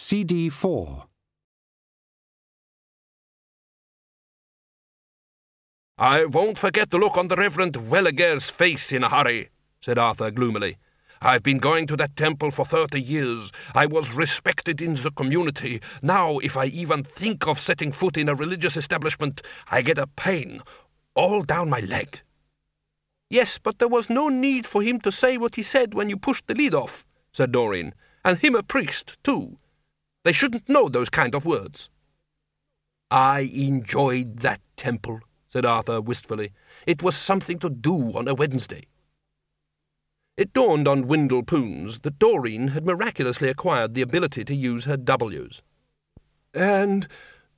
CD 4. I won't forget the look on the Reverend Welliger's face in a hurry, said Arthur gloomily. I've been going to that temple for thirty years. I was respected in the community. Now, if I even think of setting foot in a religious establishment, I get a pain all down my leg. Yes, but there was no need for him to say what he said when you pushed the lid off, said Doreen. And him a priest, too. They shouldn't know those kind of words. I enjoyed that temple, said Arthur wistfully. It was something to do on a Wednesday. It dawned on Windle Poons that Doreen had miraculously acquired the ability to use her W's. And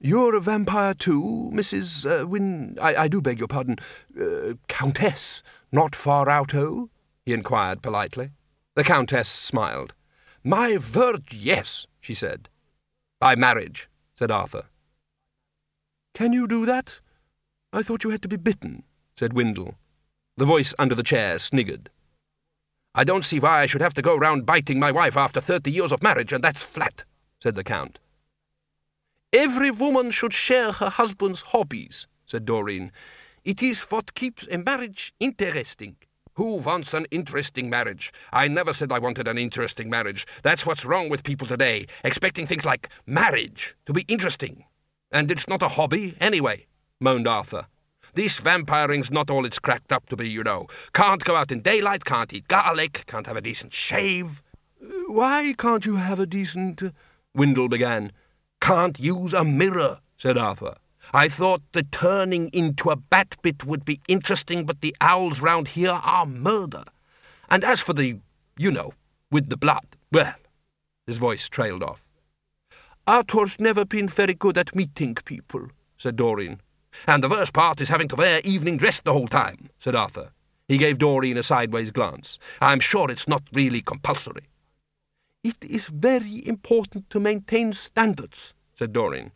you're a vampire too, Mrs. Uh, Win... I, I do beg your pardon, uh, Countess, not far out, oh? he inquired politely. The Countess smiled. My word, yes, she said. By marriage, said Arthur. Can you do that? I thought you had to be bitten, said Windle. The voice under the chair sniggered. I don't see why I should have to go round biting my wife after thirty years of marriage, and that's flat, said the Count. Every woman should share her husband's hobbies, said Doreen. It is what keeps a marriage interesting. Who wants an interesting marriage? I never said I wanted an interesting marriage. That's what's wrong with people today, expecting things like marriage to be interesting. And it's not a hobby, anyway, moaned Arthur. This vampiring's not all it's cracked up to be, you know. Can't go out in daylight, can't eat garlic, can't have a decent shave. Why can't you have a decent. Windle began. Can't use a mirror, said Arthur. I thought the turning into a bat bit would be interesting, but the owls round here are murder. And as for the, you know, with the blood, well, his voice trailed off. Arthur's never been very good at meeting people, said Doreen. And the worst part is having to wear evening dress the whole time, said Arthur. He gave Doreen a sideways glance. I'm sure it's not really compulsory. It is very important to maintain standards, said Doreen.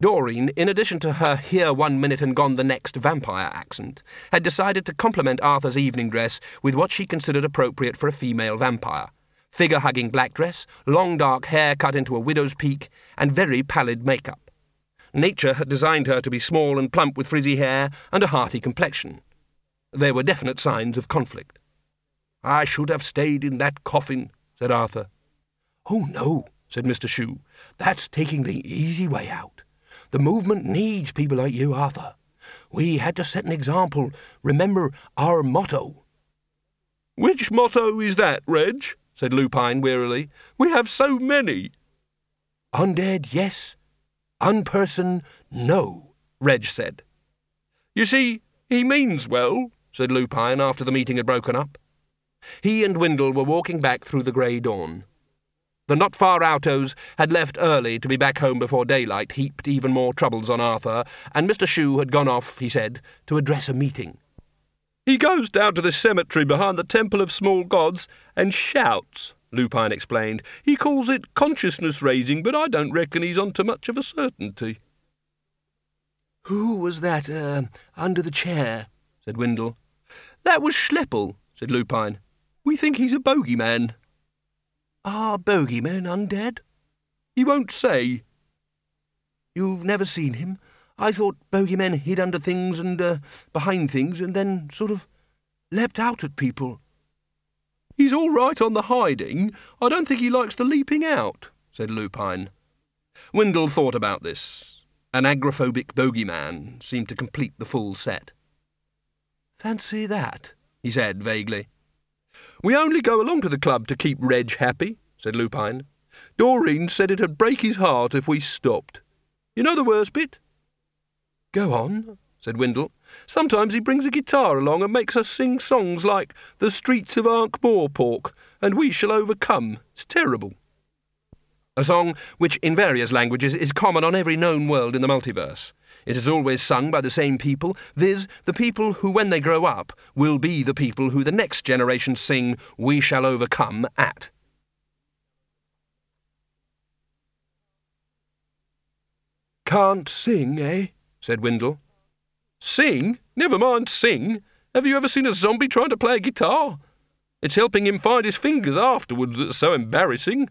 Doreen, in addition to her here one minute and gone the next vampire accent, had decided to complement Arthur's evening dress with what she considered appropriate for a female vampire figure hugging black dress, long dark hair cut into a widow's peak, and very pallid makeup. Nature had designed her to be small and plump with frizzy hair and a hearty complexion. There were definite signs of conflict. I should have stayed in that coffin, said Arthur. Oh, no, said Mr. Shoe. That's taking the easy way out. The movement needs people like you, Arthur. We had to set an example. Remember our motto. Which motto is that, Reg? said Lupine wearily. We have so many. Undead, yes. Unperson, no, Reg said. You see, he means well, said Lupine after the meeting had broken up. He and Windle were walking back through the grey dawn. The Notfaroutoes had left early to be back home before daylight heaped even more troubles on Arthur, and Mr. Shoe had gone off, he said, to address a meeting. He goes down to the cemetery behind the Temple of Small Gods and shouts, Lupine explained. He calls it consciousness raising, but I don't reckon he's on to much of a certainty. Who was that, uh, under the chair? said Windle. That was Schleppel, said Lupine. We think he's a bogeyman. Are bogeymen undead? He won't say. You've never seen him? I thought bogeymen hid under things and uh, behind things and then sort of leapt out at people. He's all right on the hiding. I don't think he likes the leaping out, said Lupine. Windle thought about this. An agoraphobic bogeyman seemed to complete the full set. Fancy that, he said vaguely. We only go along to the club to keep Reg happy, said Lupine. Doreen said it'd break his heart if we stopped. You know the worst bit? Go on, said Windle. Sometimes he brings a guitar along and makes us sing songs like The Streets of Ankh-Morpork and We Shall Overcome. It's terrible. A song which, in various languages, is common on every known world in the multiverse. It is always sung by the same people, viz., the people who, when they grow up, will be the people who the next generation sing We Shall Overcome at. Can't sing, eh? said Windle. Sing? Never mind sing. Have you ever seen a zombie trying to play a guitar? It's helping him find his fingers afterwards that's so embarrassing.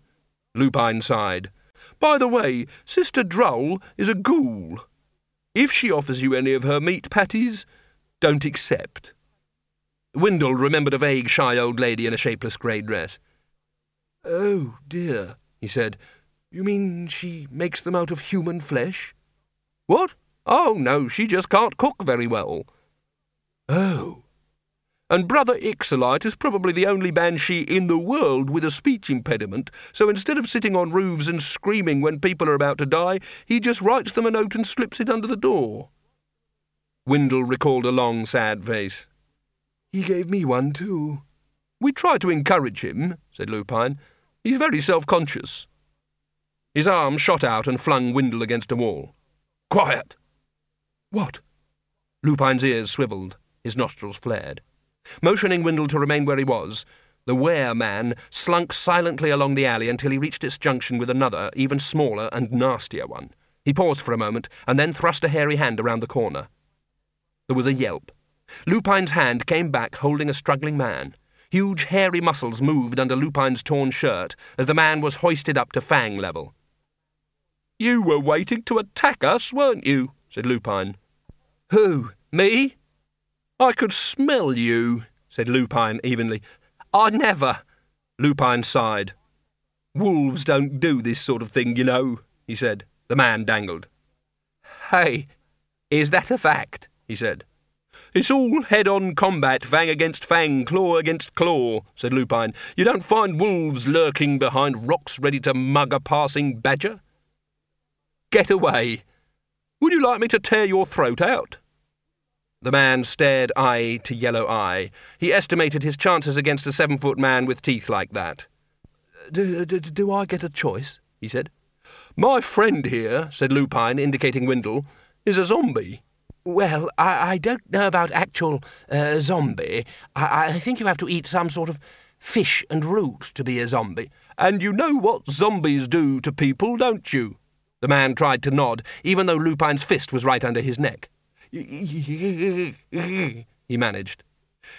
Lupine sighed. By the way, Sister Drull is a ghoul. If she offers you any of her meat patties, don't accept. Windle remembered a vague, shy old lady in a shapeless grey dress. Oh, dear, he said. You mean she makes them out of human flesh? What? Oh, no, she just can't cook very well. Oh. And Brother Ixolite is probably the only banshee in the world with a speech impediment, so instead of sitting on roofs and screaming when people are about to die, he just writes them a note and slips it under the door. Windle recalled a long, sad face. He gave me one, too. We try to encourage him, said Lupine. He's very self-conscious. His arm shot out and flung Windle against a wall. Quiet! What? Lupine's ears swivelled, his nostrils flared. Motioning Windle to remain where he was, the wereman slunk silently along the alley until he reached its junction with another, even smaller and nastier one. He paused for a moment, and then thrust a hairy hand around the corner. There was a yelp. Lupine's hand came back holding a struggling man. Huge hairy muscles moved under Lupine's torn shirt as the man was hoisted up to fang level. You were waiting to attack us, weren't you? said Lupine. Who? Me? I could smell you, said Lupine evenly. I never. Lupine sighed. Wolves don't do this sort of thing, you know, he said. The man dangled. Hey, is that a fact? he said. It's all head-on combat, fang against fang, claw against claw, said Lupine. You don't find wolves lurking behind rocks ready to mug a passing badger. Get away. Would you like me to tear your throat out? The man stared eye to yellow eye. He estimated his chances against a seven-foot man with teeth like that. Do, do, do I get a choice? he said. My friend here, said Lupine, indicating Windle, is a zombie. Well, I, I don't know about actual uh, zombie. I, I think you have to eat some sort of fish and root to be a zombie. And you know what zombies do to people, don't you? The man tried to nod, even though Lupine's fist was right under his neck. He managed.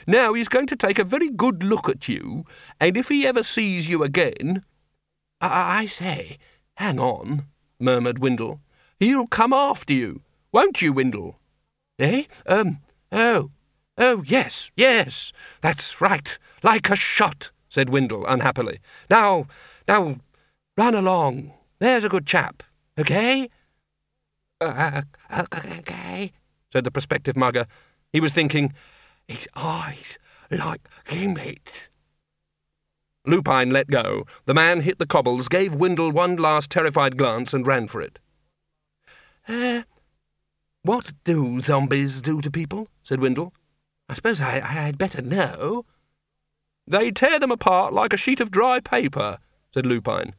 Now he's going to take a very good look at you, and if he ever sees you again. I, I say, hang on, murmured Windle. He'll come after you, won't you, Windle? Eh? Um, oh, oh, yes, yes, that's right, like a shot, said Windle unhappily. Now, now, run along. There's a good chap. Okay? Uh, okay, said the prospective mugger. He was thinking, his eyes like gimlets. Lupine let go. The man hit the cobbles, gave Windle one last terrified glance, and ran for it. Uh, what do zombies do to people? said Windle. I suppose I, I'd better know. They tear them apart like a sheet of dry paper, said Lupine.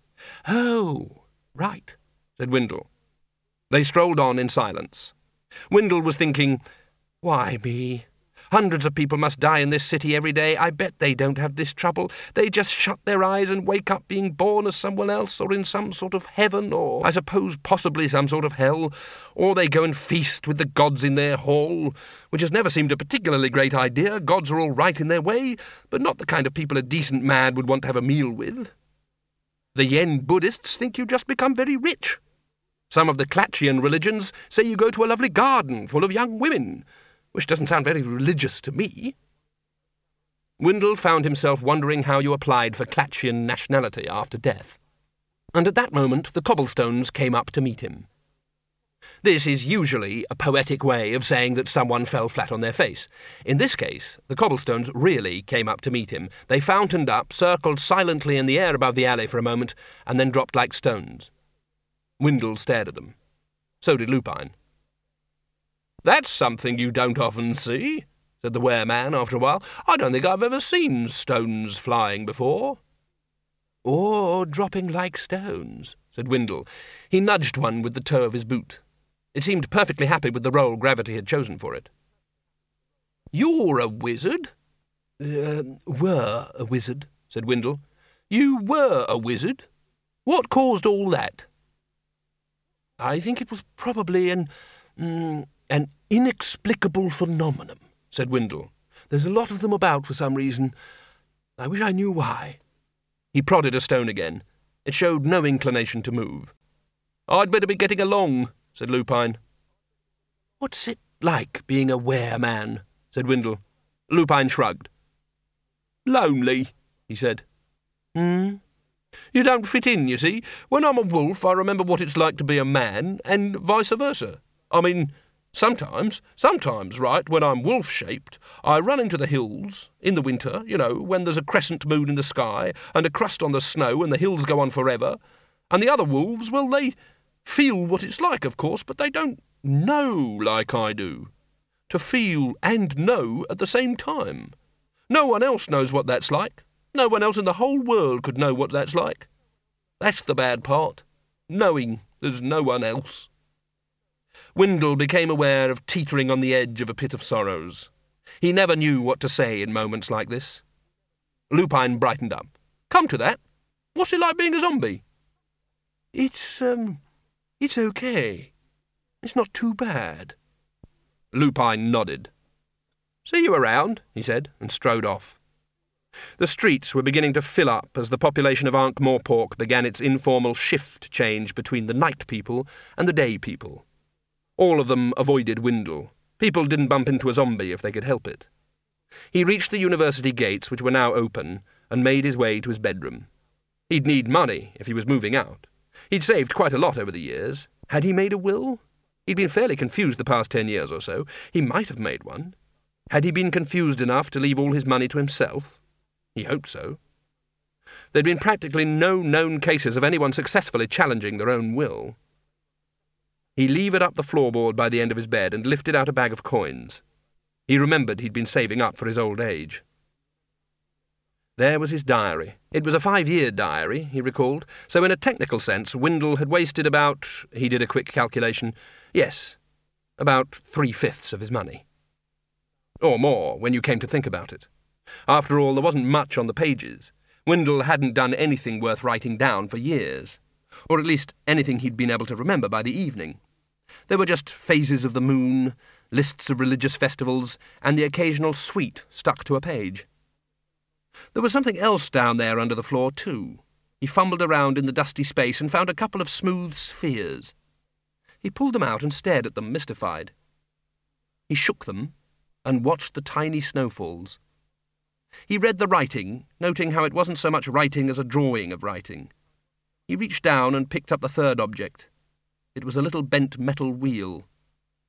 Oh, right, said Windle. They strolled on in silence. Windle was thinking, Why me? Hundreds of people must die in this city every day. I bet they don't have this trouble. They just shut their eyes and wake up being born as someone else, or in some sort of heaven, or I suppose possibly some sort of hell, or they go and feast with the gods in their hall, which has never seemed a particularly great idea. Gods are all right in their way, but not the kind of people a decent man would want to have a meal with. The Yen Buddhists think you just become very rich. Some of the Klatchian religions say you go to a lovely garden full of young women which doesn't sound very religious to me. Windle found himself wondering how you applied for Klatchian nationality after death. And at that moment the cobblestones came up to meet him. This is usually a poetic way of saying that someone fell flat on their face. In this case, the cobblestones really came up to meet him. They fountained up, circled silently in the air above the alley for a moment, and then dropped like stones. Windle stared at them. So did Lupine. That's something you don't often see, said the wereman after a while. I don't think I've ever seen stones flying before. Or dropping like stones, said Windle. He nudged one with the toe of his boot. It seemed perfectly happy with the role gravity had chosen for it. You're a wizard? Uh, were a wizard, said Windle. You were a wizard? What caused all that? I think it was probably an mm, an inexplicable phenomenon, said Windle. There's a lot of them about for some reason. I wish I knew why. He prodded a stone again. It showed no inclination to move. I'd better be getting along, said Lupine. What's it like being a wereman? said Windle. Lupine shrugged. Lonely, he said. Hmm? You don't fit in, you see. When I'm a wolf, I remember what it's like to be a man, and vice versa. I mean, sometimes, sometimes, right, when I'm wolf shaped, I run into the hills, in the winter, you know, when there's a crescent moon in the sky, and a crust on the snow, and the hills go on forever. And the other wolves, well, they feel what it's like, of course, but they don't know like I do. To feel and know at the same time. No one else knows what that's like. No one else in the whole world could know what that's like. That's the bad part. Knowing there's no one else. Windle became aware of teetering on the edge of a pit of sorrows. He never knew what to say in moments like this. Lupine brightened up. Come to that. What's it like being a zombie? It's, um, it's okay. It's not too bad. Lupine nodded. See you around, he said, and strode off. The streets were beginning to fill up as the population of Ankh Morpork began its informal shift change between the night people and the day people. All of them avoided Windle. People didn't bump into a zombie if they could help it. He reached the university gates, which were now open, and made his way to his bedroom. He'd need money if he was moving out. He'd saved quite a lot over the years. Had he made a will? He'd been fairly confused the past ten years or so. He might have made one. Had he been confused enough to leave all his money to himself? He hoped so. There'd been practically no known cases of anyone successfully challenging their own will. He levered up the floorboard by the end of his bed and lifted out a bag of coins. He remembered he'd been saving up for his old age. There was his diary. It was a five year diary, he recalled, so in a technical sense, Windle had wasted about, he did a quick calculation, yes, about three fifths of his money. Or more, when you came to think about it. After all, there wasn't much on the pages. Windle hadn't done anything worth writing down for years, or at least anything he'd been able to remember by the evening. There were just phases of the moon, lists of religious festivals, and the occasional sweet stuck to a page. There was something else down there under the floor, too. He fumbled around in the dusty space and found a couple of smooth spheres. He pulled them out and stared at them, mystified. He shook them and watched the tiny snowfalls. He read the writing, noting how it wasn't so much writing as a drawing of writing. He reached down and picked up the third object. It was a little bent metal wheel.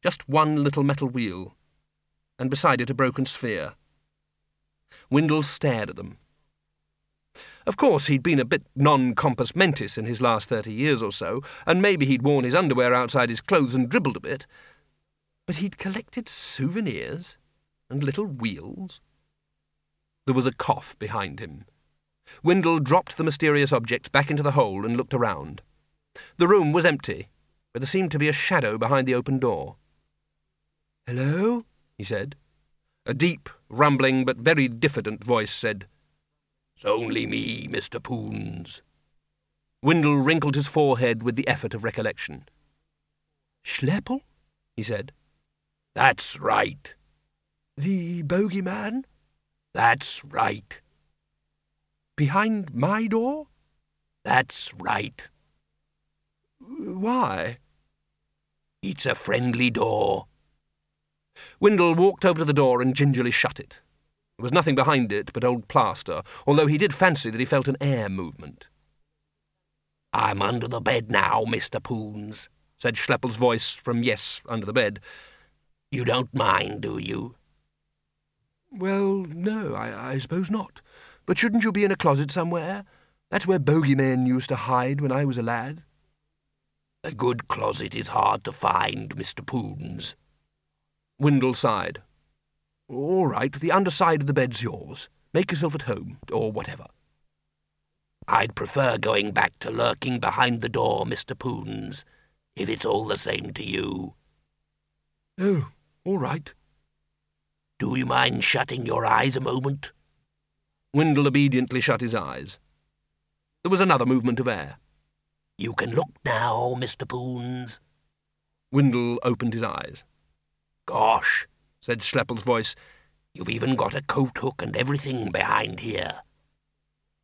Just one little metal wheel. And beside it a broken sphere. Windle stared at them. Of course, he'd been a bit non compos mentis in his last thirty years or so, and maybe he'd worn his underwear outside his clothes and dribbled a bit. But he'd collected souvenirs and little wheels. There was a cough behind him. Windle dropped the mysterious object back into the hole and looked around. The room was empty, but there seemed to be a shadow behind the open door. Hello? he said. A deep, rumbling, but very diffident voice said, It's only me, Mr. Poons. Windle wrinkled his forehead with the effort of recollection. Schleppel? he said. That's right. The bogeyman? That's right. Behind my door? That's right. Why? It's a friendly door. Windle walked over to the door and gingerly shut it. There was nothing behind it but old plaster, although he did fancy that he felt an air movement. I'm under the bed now, Mr. Poons, said Schleppel's voice from yes, under the bed. You don't mind, do you? Well, no, I, I suppose not. But shouldn't you be in a closet somewhere? That's where bogeymen used to hide when I was a lad. A good closet is hard to find, Mr. Poons. Windle sighed. All right, the underside of the bed's yours. Make yourself at home, or whatever. I'd prefer going back to lurking behind the door, Mr. Poons, if it's all the same to you. Oh, all right. Do you mind shutting your eyes a moment? Windle obediently shut his eyes. There was another movement of air. You can look now, Mr. Poons. Windle opened his eyes. Gosh, said Schleppel's voice, you've even got a coat hook and everything behind here.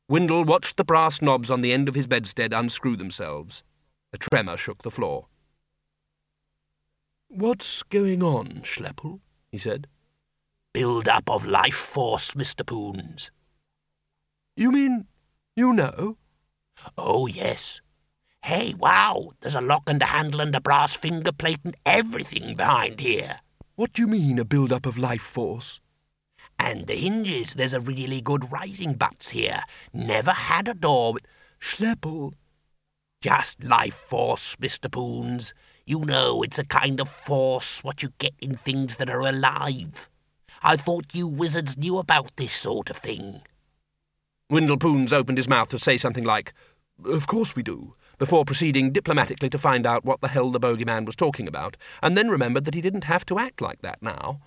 Windle watched the brass knobs on the end of his bedstead unscrew themselves. A tremor shook the floor. What's going on, Schleppel? he said. Build-up of life force, Mr. Poons. You mean you know? Oh, yes. Hey, wow, there's a lock and a handle and a brass finger plate and everything behind here. What do you mean, a build-up of life force? And the hinges, there's a really good rising butts here. Never had a door with... Schleppel. Just life force, Mr. Poons. You know, it's a kind of force what you get in things that are alive. I thought you wizards knew about this sort of thing. Windlepoons opened his mouth to say something like, Of course we do, before proceeding diplomatically to find out what the hell the bogeyman was talking about, and then remembered that he didn't have to act like that now.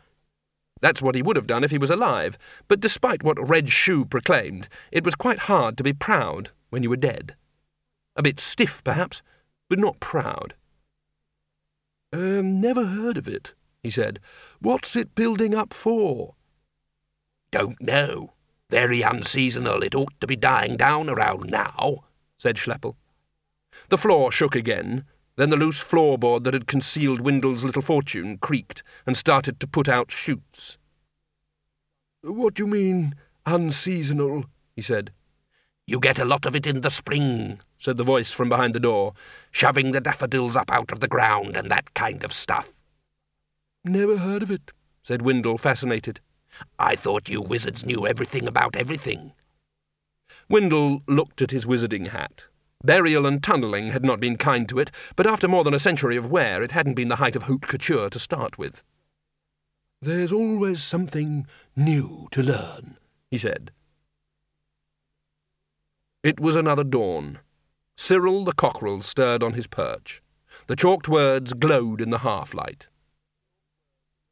That's what he would have done if he was alive, but despite what Reg Shoe proclaimed, it was quite hard to be proud when you were dead. A bit stiff, perhaps, but not proud. Um, never heard of it, he said. What's it building up for? Don't know. Very unseasonal. It ought to be dying down around now, said Schleppel. The floor shook again. Then the loose floorboard that had concealed Windle's little fortune creaked and started to put out shoots. What do you mean, unseasonal? he said. You get a lot of it in the spring, said the voice from behind the door, shoving the daffodils up out of the ground and that kind of stuff. Never heard of it, said Windle, fascinated. I thought you wizards knew everything about everything. Windle looked at his wizarding hat. Burial and tunnelling had not been kind to it, but after more than a century of wear, it hadn't been the height of haute couture to start with. There's always something new to learn, he said. It was another dawn. Cyril the cockerel stirred on his perch. The chalked words glowed in the half-light.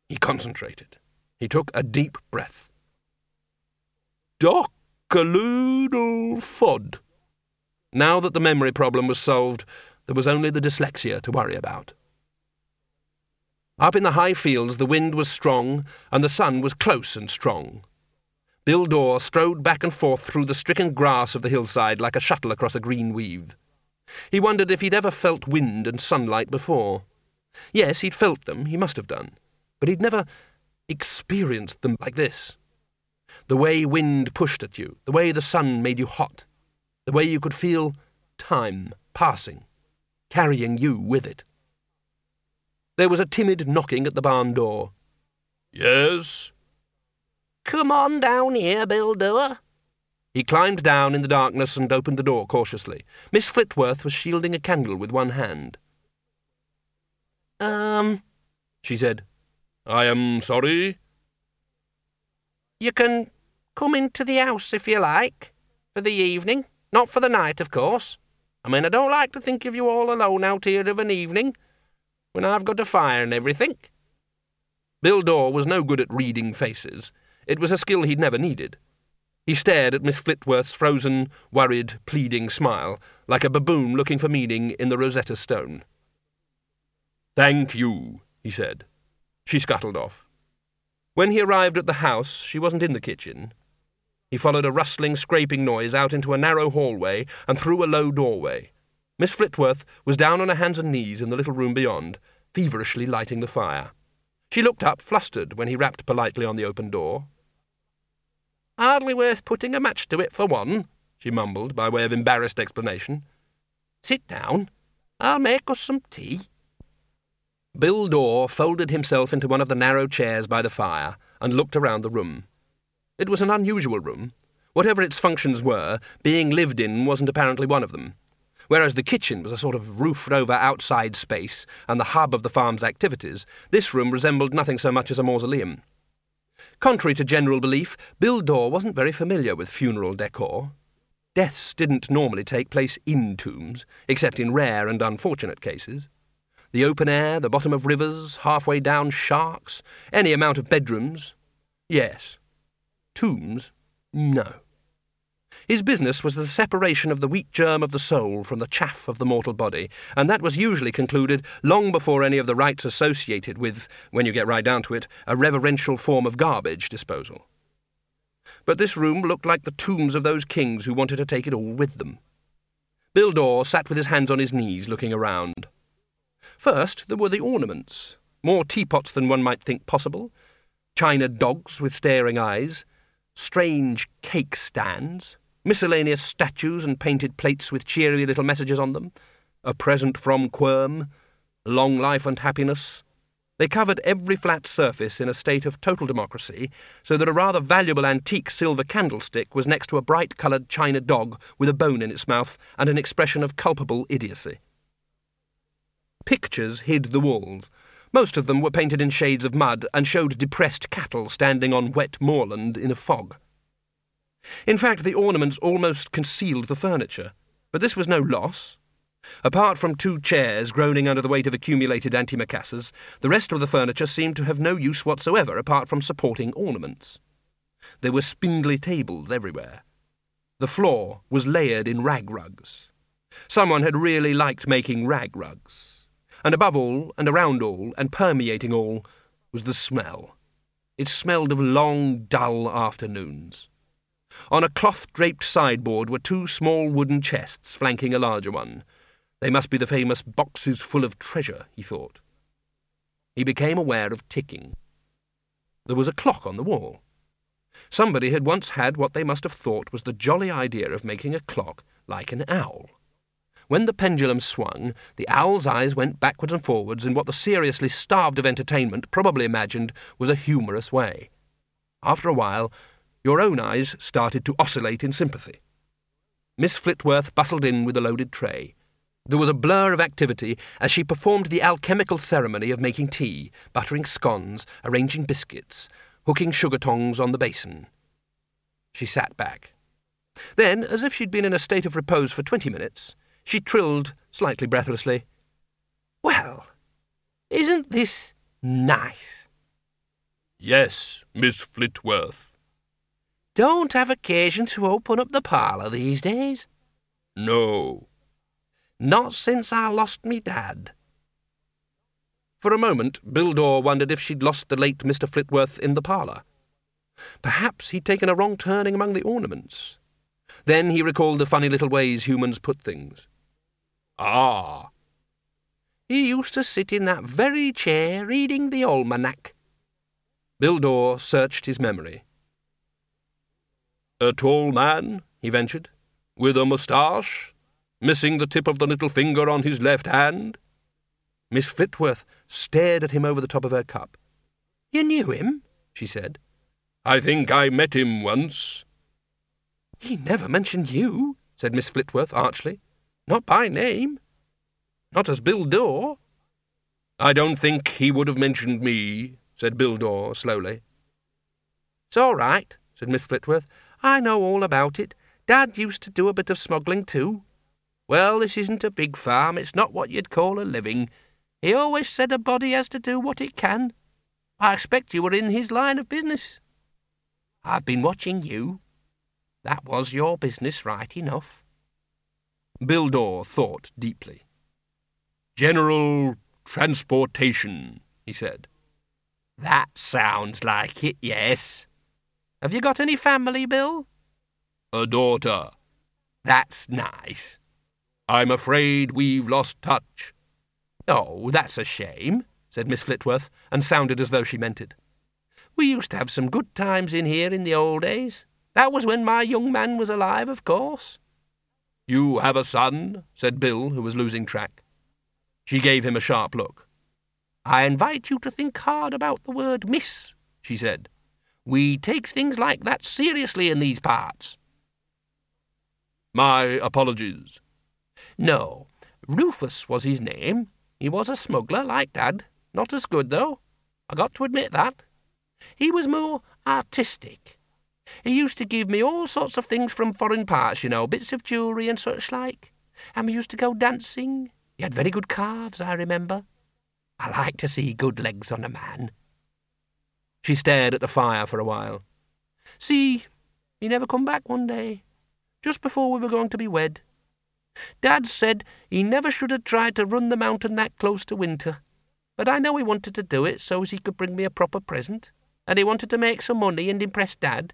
He concentrated. He took a deep breath. Dock-a-loodle fod. Now that the memory problem was solved, there was only the dyslexia to worry about. Up in the high fields the wind was strong, and the sun was close and strong. Bill Door strode back and forth through the stricken grass of the hillside like a shuttle across a green weave. He wondered if he'd ever felt wind and sunlight before. Yes, he'd felt them, he must have done, but he'd never experienced them like this. The way wind pushed at you, the way the sun made you hot, the way you could feel time passing, carrying you with it. There was a timid knocking at the barn door. Yes? Come on down here, Bill Door. He climbed down in the darkness and opened the door cautiously. Miss Flitworth was shielding a candle with one hand. Um, she said. I am sorry. You can come into the house if you like, for the evening. Not for the night, of course. I mean, I don't like to think of you all alone out here of an evening, when I've got a fire and everything. Bill Door was no good at reading faces. It was a skill he'd never needed. He stared at Miss Flitworth's frozen, worried, pleading smile, like a baboon looking for meaning in the Rosetta Stone. Thank you, he said. She scuttled off. When he arrived at the house, she wasn't in the kitchen. He followed a rustling, scraping noise out into a narrow hallway and through a low doorway. Miss Flitworth was down on her hands and knees in the little room beyond, feverishly lighting the fire. She looked up, flustered, when he rapped politely on the open door. Hardly worth putting a match to it for one, she mumbled, by way of embarrassed explanation. Sit down. I'll make us some tea. Bill Door folded himself into one of the narrow chairs by the fire and looked around the room. It was an unusual room. Whatever its functions were, being lived in wasn't apparently one of them. Whereas the kitchen was a sort of roofed over outside space and the hub of the farm's activities, this room resembled nothing so much as a mausoleum. Contrary to general belief, Bill Door wasn't very familiar with funeral decor. Deaths didn't normally take place in tombs, except in rare and unfortunate cases. The open air, the bottom of rivers, halfway down sharks, any amount of bedrooms. Yes, Tombs? No. His business was the separation of the wheat germ of the soul from the chaff of the mortal body, and that was usually concluded long before any of the rites associated with, when you get right down to it, a reverential form of garbage disposal. But this room looked like the tombs of those kings who wanted to take it all with them. Door sat with his hands on his knees, looking around. First, there were the ornaments, more teapots than one might think possible, china dogs with staring eyes, strange cake stands, miscellaneous statues and painted plates with cheery little messages on them, a present from Quirm, long life and happiness. They covered every flat surface in a state of total democracy, so that a rather valuable antique silver candlestick was next to a bright coloured china dog with a bone in its mouth and an expression of culpable idiocy. Pictures hid the walls. Most of them were painted in shades of mud and showed depressed cattle standing on wet moorland in a fog. In fact, the ornaments almost concealed the furniture, but this was no loss. Apart from two chairs groaning under the weight of accumulated antimacassars, the rest of the furniture seemed to have no use whatsoever apart from supporting ornaments. There were spindly tables everywhere. The floor was layered in rag rugs. Someone had really liked making rag rugs. And above all, and around all, and permeating all, was the smell. It smelled of long, dull afternoons. On a cloth draped sideboard were two small wooden chests flanking a larger one. They must be the famous boxes full of treasure, he thought. He became aware of ticking. There was a clock on the wall. Somebody had once had what they must have thought was the jolly idea of making a clock like an owl. When the pendulum swung, the owl's eyes went backwards and forwards in what the seriously starved of entertainment probably imagined was a humorous way. After a while, your own eyes started to oscillate in sympathy. Miss Flitworth bustled in with a loaded tray. There was a blur of activity as she performed the alchemical ceremony of making tea, buttering scones, arranging biscuits, hooking sugar tongs on the basin. She sat back. Then, as if she'd been in a state of repose for twenty minutes, she trilled, slightly breathlessly, Well, isn't this nice? Yes, Miss Flitworth. Don't have occasion to open up the parlour these days? No. Not since I lost me dad. For a moment, Bill Door wondered if she'd lost the late Mr. Flitworth in the parlour. Perhaps he'd taken a wrong turning among the ornaments. Then he recalled the funny little ways humans put things. Ah. He used to sit in that very chair reading the almanac. Door searched his memory. A tall man, he ventured, with a moustache, missing the tip of the little finger on his left hand. Miss Flitworth stared at him over the top of her cup. You knew him? she said. I think I met him once. He never mentioned you, said Miss Flitworth archly. Not by name. Not as Bill Door. I don't think he would have mentioned me, said Bill Door slowly. It's all right, said Miss Flitworth. I know all about it. Dad used to do a bit of smuggling too. Well, this isn't a big farm. It's not what you'd call a living. He always said a body has to do what it can. I expect you were in his line of business. I've been watching you. That was your business right enough. Door thought deeply. General transportation, he said. That sounds like it, yes. Have you got any family, Bill? A daughter. That's nice. I'm afraid we've lost touch. Oh, that's a shame, said Miss Flitworth, and sounded as though she meant it. We used to have some good times in here in the old days. That was when my young man was alive, of course. You have a son? said Bill, who was losing track. She gave him a sharp look. I invite you to think hard about the word miss, she said. We take things like that seriously in these parts. My apologies. No, Rufus was his name. He was a smuggler, like Dad. Not as good, though. I got to admit that. He was more artistic. He used to give me all sorts of things from foreign parts, you know, bits of jewellery and such like. And we used to go dancing. He had very good calves, I remember. I like to see good legs on a man. She stared at the fire for a while. See, he never come back one day, just before we were going to be wed. Dad said he never should have tried to run the mountain that close to winter, but I know he wanted to do it so as he could bring me a proper present, and he wanted to make some money and impress Dad,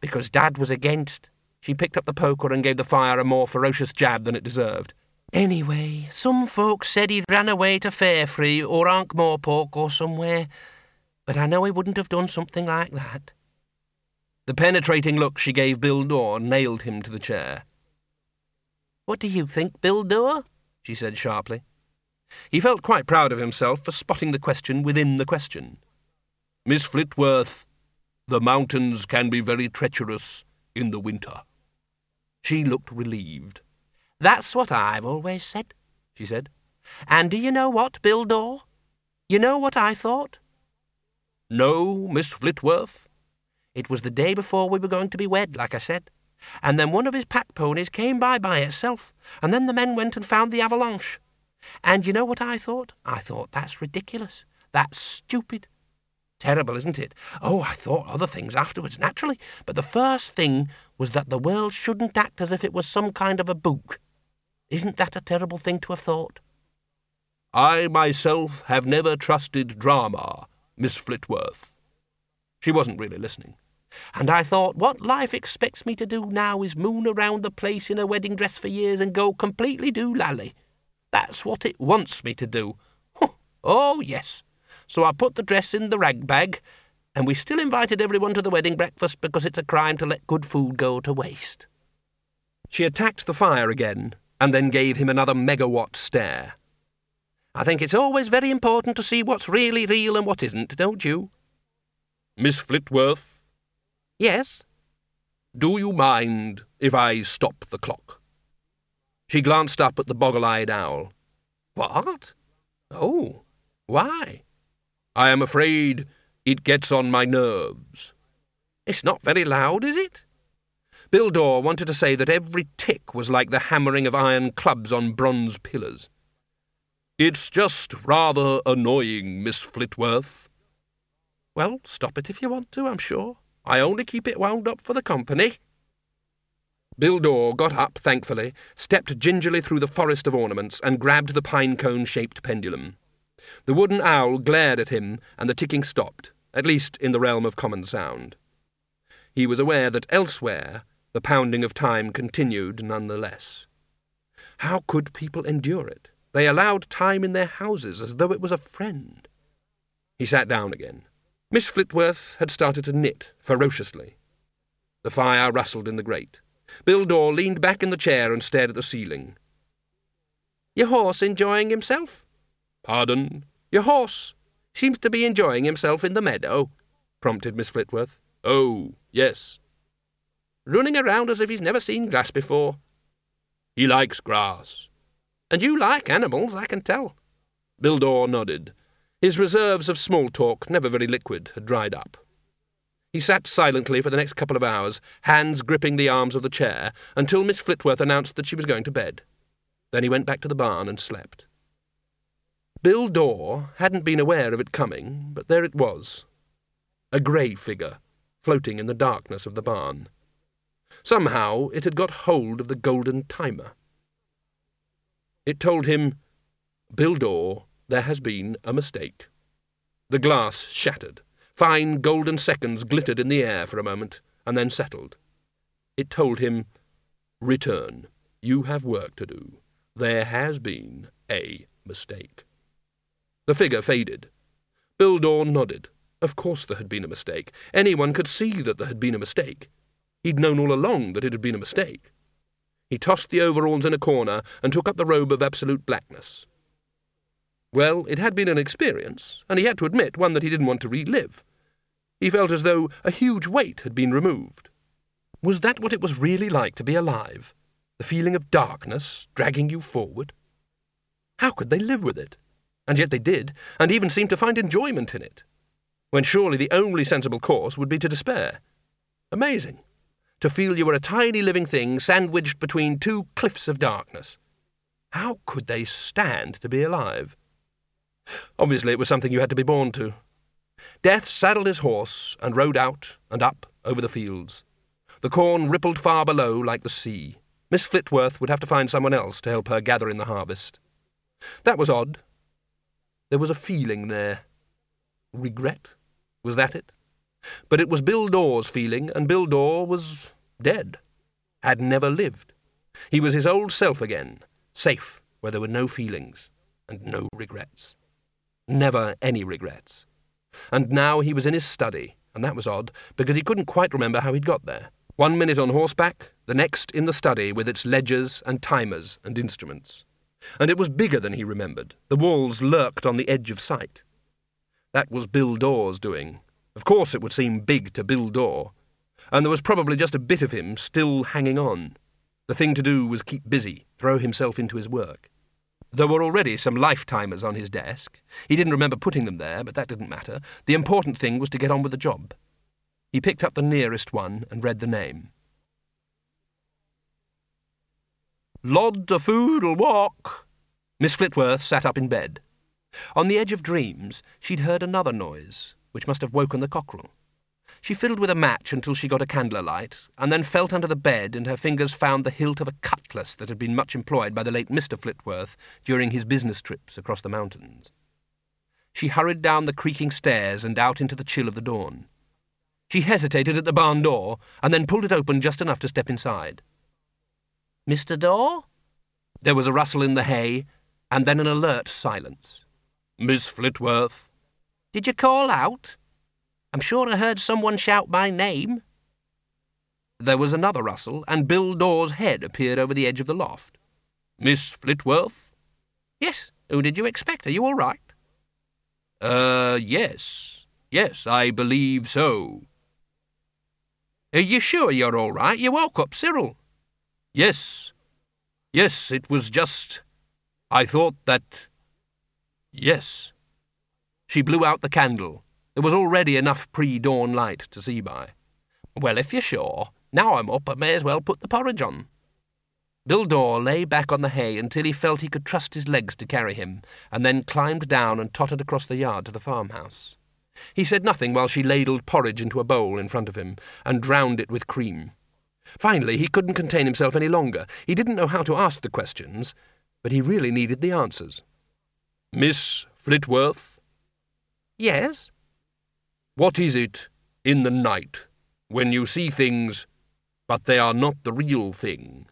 because Dad was against. She picked up the poker and gave the fire a more ferocious jab than it deserved. Anyway, some folks said he'd ran away to Fairfree or Ankh-Morpork or somewhere, but I know he wouldn't have done something like that. The penetrating look she gave Bill Door nailed him to the chair. What do you think, Bill Door? she said sharply. He felt quite proud of himself for spotting the question within the question. Miss Flitworth, the mountains can be very treacherous in the winter. She looked relieved. That's what I've always said, she said. And do you know what, Bill Door? You know what I thought? No, Miss Flitworth. It was the day before we were going to be wed, like I said. And then one of his pack ponies came by by itself, and then the men went and found the avalanche. And you know what I thought? I thought, that's ridiculous. That's stupid. Terrible, isn't it? Oh, I thought other things afterwards, naturally. But the first thing was that the world shouldn't act as if it was some kind of a book. Isn't that a terrible thing to have thought? I myself have never trusted drama, Miss Flitworth. She wasn't really listening. And I thought, what life expects me to do now is moon around the place in a wedding dress for years and go completely doolally. That's what it wants me to do. Oh, yes. So I put the dress in the rag bag, and we still invited everyone to the wedding breakfast because it's a crime to let good food go to waste. She attacked the fire again, and then gave him another megawatt stare. I think it's always very important to see what's really real and what isn't, don't you? Miss Flitworth? Yes? Do you mind if I stop the clock? She glanced up at the boggle eyed owl. What? Oh, why? I am afraid it gets on my nerves. It's not very loud, is it? Bill Door wanted to say that every tick was like the hammering of iron clubs on bronze pillars. It's just rather annoying, Miss Flitworth. Well, stop it if you want to, I'm sure. I only keep it wound up for the company. Bill Door got up, thankfully, stepped gingerly through the forest of ornaments, and grabbed the pine cone shaped pendulum. The wooden owl glared at him, and the ticking stopped, at least in the realm of common sound. He was aware that elsewhere the pounding of time continued none the less. How could people endure it? They allowed time in their houses as though it was a friend. He sat down again. Miss Flitworth had started to knit ferociously. The fire rustled in the grate. Bill Door leaned back in the chair and stared at the ceiling. Your horse enjoying himself? Pardon? Your horse seems to be enjoying himself in the meadow, prompted Miss Flitworth. Oh, yes. Running around as if he's never seen grass before. He likes grass. And you like animals, I can tell. Door nodded. His reserves of small talk, never very liquid, had dried up. He sat silently for the next couple of hours, hands gripping the arms of the chair, until Miss Flitworth announced that she was going to bed. Then he went back to the barn and slept. Bill Door hadn't been aware of it coming, but there it was. A grey figure, floating in the darkness of the barn. Somehow it had got hold of the golden timer. It told him, Bill Door, there has been a mistake. The glass shattered. Fine golden seconds glittered in the air for a moment, and then settled. It told him, Return. You have work to do. There has been a mistake. The figure faded. Bill Door nodded. Of course there had been a mistake. Anyone could see that there had been a mistake. He'd known all along that it had been a mistake. He tossed the overalls in a corner and took up the robe of absolute blackness. Well, it had been an experience, and he had to admit one that he didn't want to relive. He felt as though a huge weight had been removed. Was that what it was really like to be alive? The feeling of darkness dragging you forward? How could they live with it? And yet they did, and even seemed to find enjoyment in it, when surely the only sensible course would be to despair. Amazing. To feel you were a tiny living thing sandwiched between two cliffs of darkness. How could they stand to be alive? Obviously, it was something you had to be born to. Death saddled his horse and rode out and up over the fields. The corn rippled far below like the sea. Miss Flitworth would have to find someone else to help her gather in the harvest. That was odd, there was a feeling there. Regret? Was that it? But it was Bill Door's feeling, and Bill Door was dead, had never lived. He was his old self again, safe where there were no feelings and no regrets. Never any regrets. And now he was in his study, and that was odd, because he couldn't quite remember how he'd got there. One minute on horseback, the next in the study with its ledgers and timers and instruments. And it was bigger than he remembered. The walls lurked on the edge of sight. That was Bill Door's doing. Of course it would seem big to Bill Door. And there was probably just a bit of him still hanging on. The thing to do was keep busy, throw himself into his work. There were already some lifetimers on his desk. He didn't remember putting them there, but that didn't matter. The important thing was to get on with the job. He picked up the nearest one and read the name. Lod of food'll walk. Miss Flitworth sat up in bed. On the edge of dreams, she'd heard another noise, which must have woken the cockerel. She fiddled with a match until she got a candle alight, and then felt under the bed, and her fingers found the hilt of a cutlass that had been much employed by the late Mr. Flitworth during his business trips across the mountains. She hurried down the creaking stairs and out into the chill of the dawn. She hesitated at the barn door, and then pulled it open just enough to step inside. Mr. Door? There was a rustle in the hay, and then an alert silence. Miss Flitworth. Did you call out? I'm sure I heard someone shout my name. There was another rustle, and Bill Door's head appeared over the edge of the loft. Miss Flitworth? Yes. Who did you expect? Are you all right? Uh, yes. Yes, I believe so. Are you sure you're all right? You woke up Cyril. Yes. Yes, it was just. I thought that. Yes. She blew out the candle. There was already enough pre dawn light to see by. Well, if you're sure, now I'm up, I may as well put the porridge on. Bill Door lay back on the hay until he felt he could trust his legs to carry him, and then climbed down and tottered across the yard to the farmhouse. He said nothing while she ladled porridge into a bowl in front of him and drowned it with cream. Finally, he couldn't contain himself any longer. He didn't know how to ask the questions, but he really needed the answers. Miss Flitworth? Yes? What is it in the night when you see things, but they are not the real thing?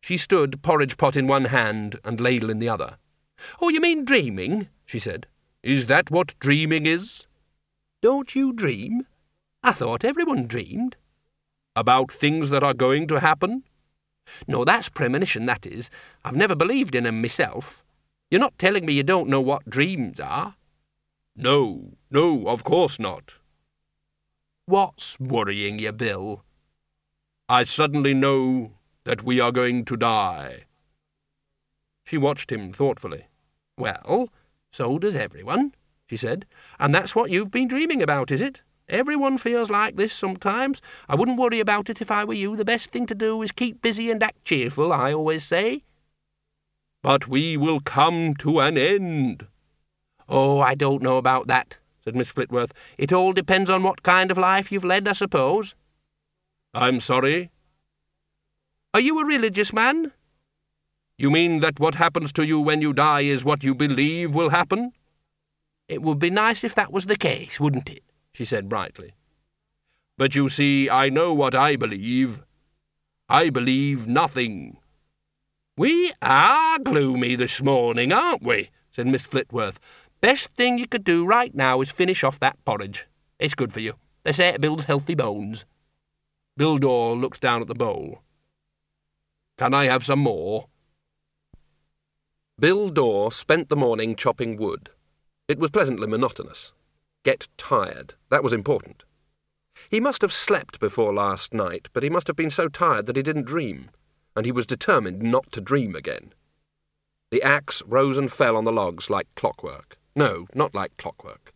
She stood, porridge pot in one hand and ladle in the other. Oh, you mean dreaming? she said. Is that what dreaming is? Don't you dream? I thought everyone dreamed. About things that are going to happen? No, that's premonition, that is. I've never believed in 'em myself. You're not telling me you don't know what dreams are? No, no, of course not. What's worrying you, Bill? I suddenly know that we are going to die. She watched him thoughtfully. Well, so does everyone, she said. And that's what you've been dreaming about, is it? Everyone feels like this sometimes. I wouldn't worry about it if I were you. The best thing to do is keep busy and act cheerful, I always say. But we will come to an end. Oh, I don't know about that, said Miss Flitworth. It all depends on what kind of life you've led, I suppose. I'm sorry. Are you a religious man? You mean that what happens to you when you die is what you believe will happen? It would be nice if that was the case, wouldn't it? She said brightly. But you see, I know what I believe. I believe nothing. We are gloomy this morning, aren't we? said Miss Flitworth. Best thing you could do right now is finish off that porridge. It's good for you. They say it builds healthy bones. Bill Door looked down at the bowl. Can I have some more? Bill Door spent the morning chopping wood. It was pleasantly monotonous. Get tired. That was important. He must have slept before last night, but he must have been so tired that he didn't dream, and he was determined not to dream again. The axe rose and fell on the logs like clockwork. No, not like clockwork.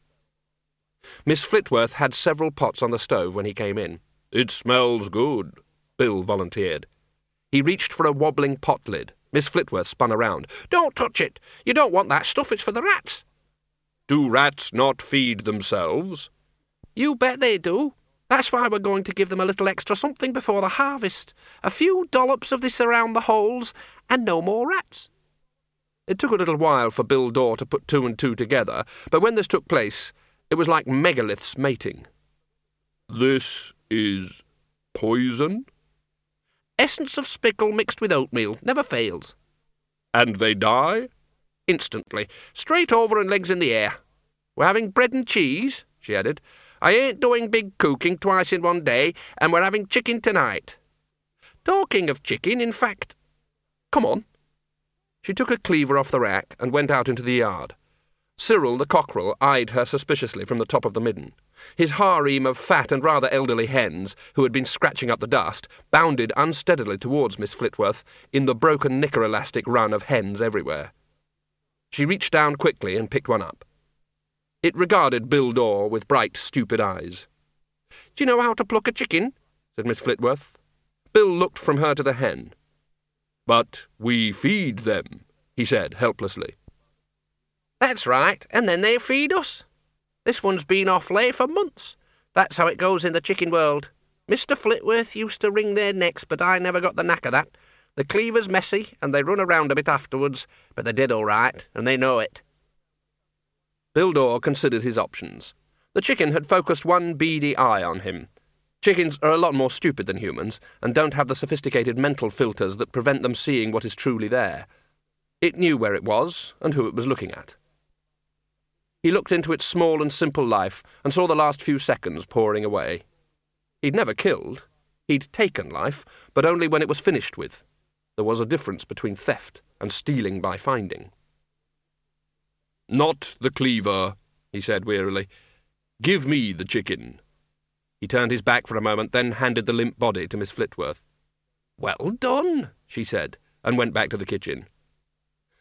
Miss Flitworth had several pots on the stove when he came in. It smells good, Bill volunteered. He reached for a wobbling pot lid. Miss Flitworth spun around. Don't touch it. You don't want that stuff. It's for the rats. Do rats not feed themselves? You bet they do. That's why we're going to give them a little extra something before the harvest. A few dollops of this around the holes, and no more rats. It took a little while for Bill Door to put two and two together, but when this took place, It was like megaliths mating. This is poison? Essence of spickle mixed with oatmeal. Never fails. And they die? Instantly. Straight over and legs in the air. We're having bread and cheese, she added. I ain't doing big cooking twice in one day, and we're having chicken tonight. Talking of chicken, in fact. Come on. She took a cleaver off the rack and went out into the yard. Cyril the cockerel eyed her suspiciously from the top of the midden. His harem of fat and rather elderly hens, who had been scratching up the dust, bounded unsteadily towards Miss Flitworth in the broken knicker elastic run of hens everywhere. She reached down quickly and picked one up. It regarded Bill Door with bright, stupid eyes. Do you know how to pluck a chicken? said Miss Flitworth. Bill looked from her to the hen. But we feed them, he said helplessly. That's right, and then they feed us. This one's been off lay for months. That's how it goes in the chicken world. Mr. Flitworth used to wring their necks, but I never got the knack of that. The cleaver's messy, and they run around a bit afterwards, but they did all right, and they know it. Bill considered his options. The chicken had focused one beady eye on him. Chickens are a lot more stupid than humans, and don't have the sophisticated mental filters that prevent them seeing what is truly there. It knew where it was, and who it was looking at. He looked into its small and simple life and saw the last few seconds pouring away. He'd never killed. He'd taken life, but only when it was finished with. There was a difference between theft and stealing by finding. Not the cleaver, he said wearily. Give me the chicken. He turned his back for a moment, then handed the limp body to Miss Flitworth. Well done, she said, and went back to the kitchen.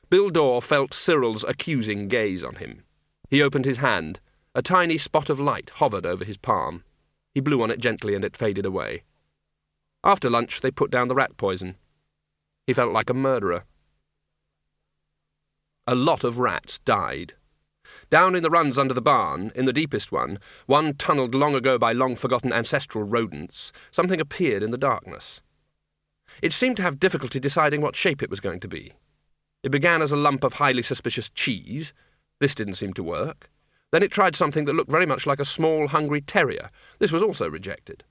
Bill Door felt Cyril's accusing gaze on him. He opened his hand. A tiny spot of light hovered over his palm. He blew on it gently and it faded away. After lunch, they put down the rat poison. He felt like a murderer. A lot of rats died. Down in the runs under the barn, in the deepest one, one tunnelled long ago by long forgotten ancestral rodents, something appeared in the darkness. It seemed to have difficulty deciding what shape it was going to be. It began as a lump of highly suspicious cheese, this didn't seem to work. Then it tried something that looked very much like a small, hungry terrier. This was also rejected.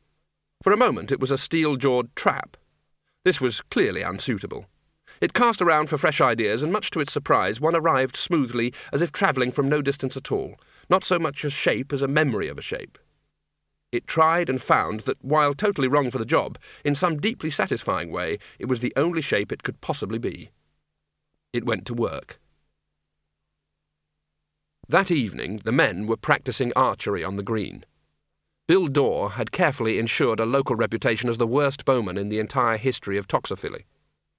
For a moment it was a steel-jawed trap. This was clearly unsuitable. It cast around for fresh ideas, and much to its surprise, one arrived smoothly, as if travelling from no distance at all, not so much a shape as a memory of a shape. It tried and found that, while totally wrong for the job, in some deeply satisfying way, it was the only shape it could possibly be. It went to work. That evening, the men were practicing archery on the green. Bill Door had carefully ensured a local reputation as the worst bowman in the entire history of toxophily.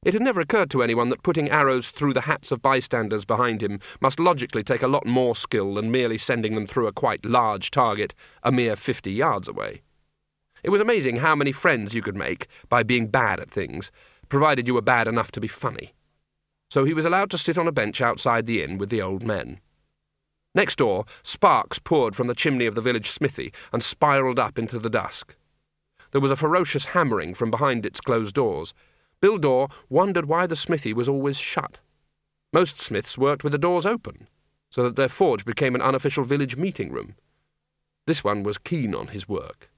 It had never occurred to anyone that putting arrows through the hats of bystanders behind him must logically take a lot more skill than merely sending them through a quite large target a mere fifty yards away. It was amazing how many friends you could make by being bad at things, provided you were bad enough to be funny. So he was allowed to sit on a bench outside the inn with the old men. Next door, sparks poured from the chimney of the village smithy and spiralled up into the dusk. There was a ferocious hammering from behind its closed doors. Bill Door wondered why the smithy was always shut. Most smiths worked with the doors open, so that their forge became an unofficial village meeting room. This one was keen on his work.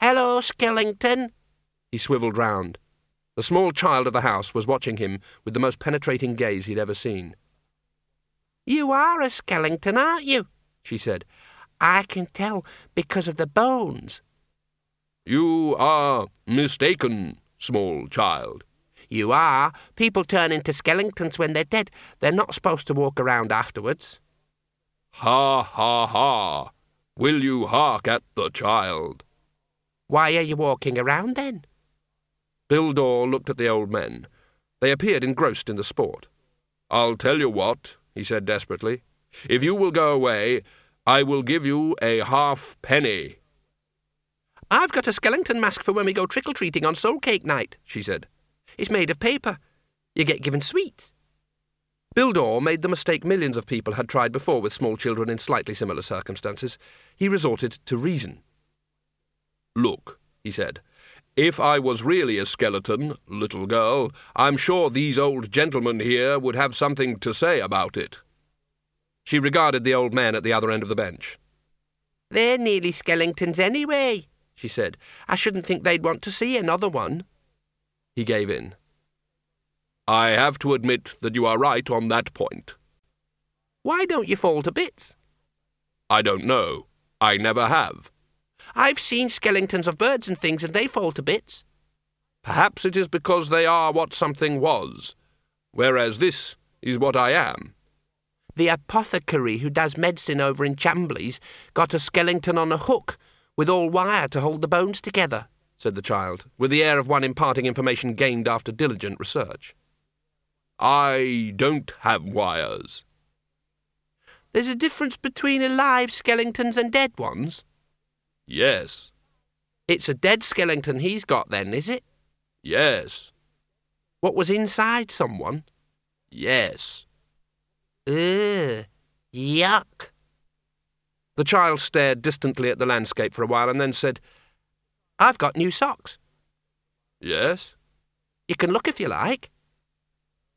Hello, Skellington. He swivelled round. The small child of the house was watching him with the most penetrating gaze he'd ever seen. You are a Skellington, aren't you? she said. I can tell because of the bones. You are mistaken, small child. You are. People turn into Skellingtons when they're dead. They're not supposed to walk around afterwards. Ha ha ha! Will you hark at the child? Why are you walking around then? Bill Door looked at the old men. They appeared engrossed in the sport. I'll tell you what, he said desperately. If you will go away, I will give you a half penny. I've got a skeleton mask for when we go trick-or-treating on Soul Cake night, she said. It's made of paper. You get given sweets. Bill Door made the mistake millions of people had tried before with small children in slightly similar circumstances. He resorted to reason. Look, he said, if I was really a skeleton, little girl, I'm sure these old gentlemen here would have something to say about it. She regarded the old man at the other end of the bench. They're nearly skeletons anyway, she said. I shouldn't think they'd want to see another one. He gave in. I have to admit that you are right on that point. Why don't you fall to bits? I don't know. I never have. I've seen skeletons of birds and things, and they fall to bits. Perhaps it is because they are what something was, whereas this is what I am. The apothecary who does medicine over in Chambly's got a skeleton on a hook, with all wire to hold the bones together, said the child, with the air of one imparting information gained after diligent research. I don't have wires. There's a difference between alive skeletons and dead ones? Yes. It's a dead skeleton he's got then, is it? Yes. What was inside someone? Yes. Ugh. Yuck. The child stared distantly at the landscape for a while and then said, I've got new socks. Yes? You can look if you like.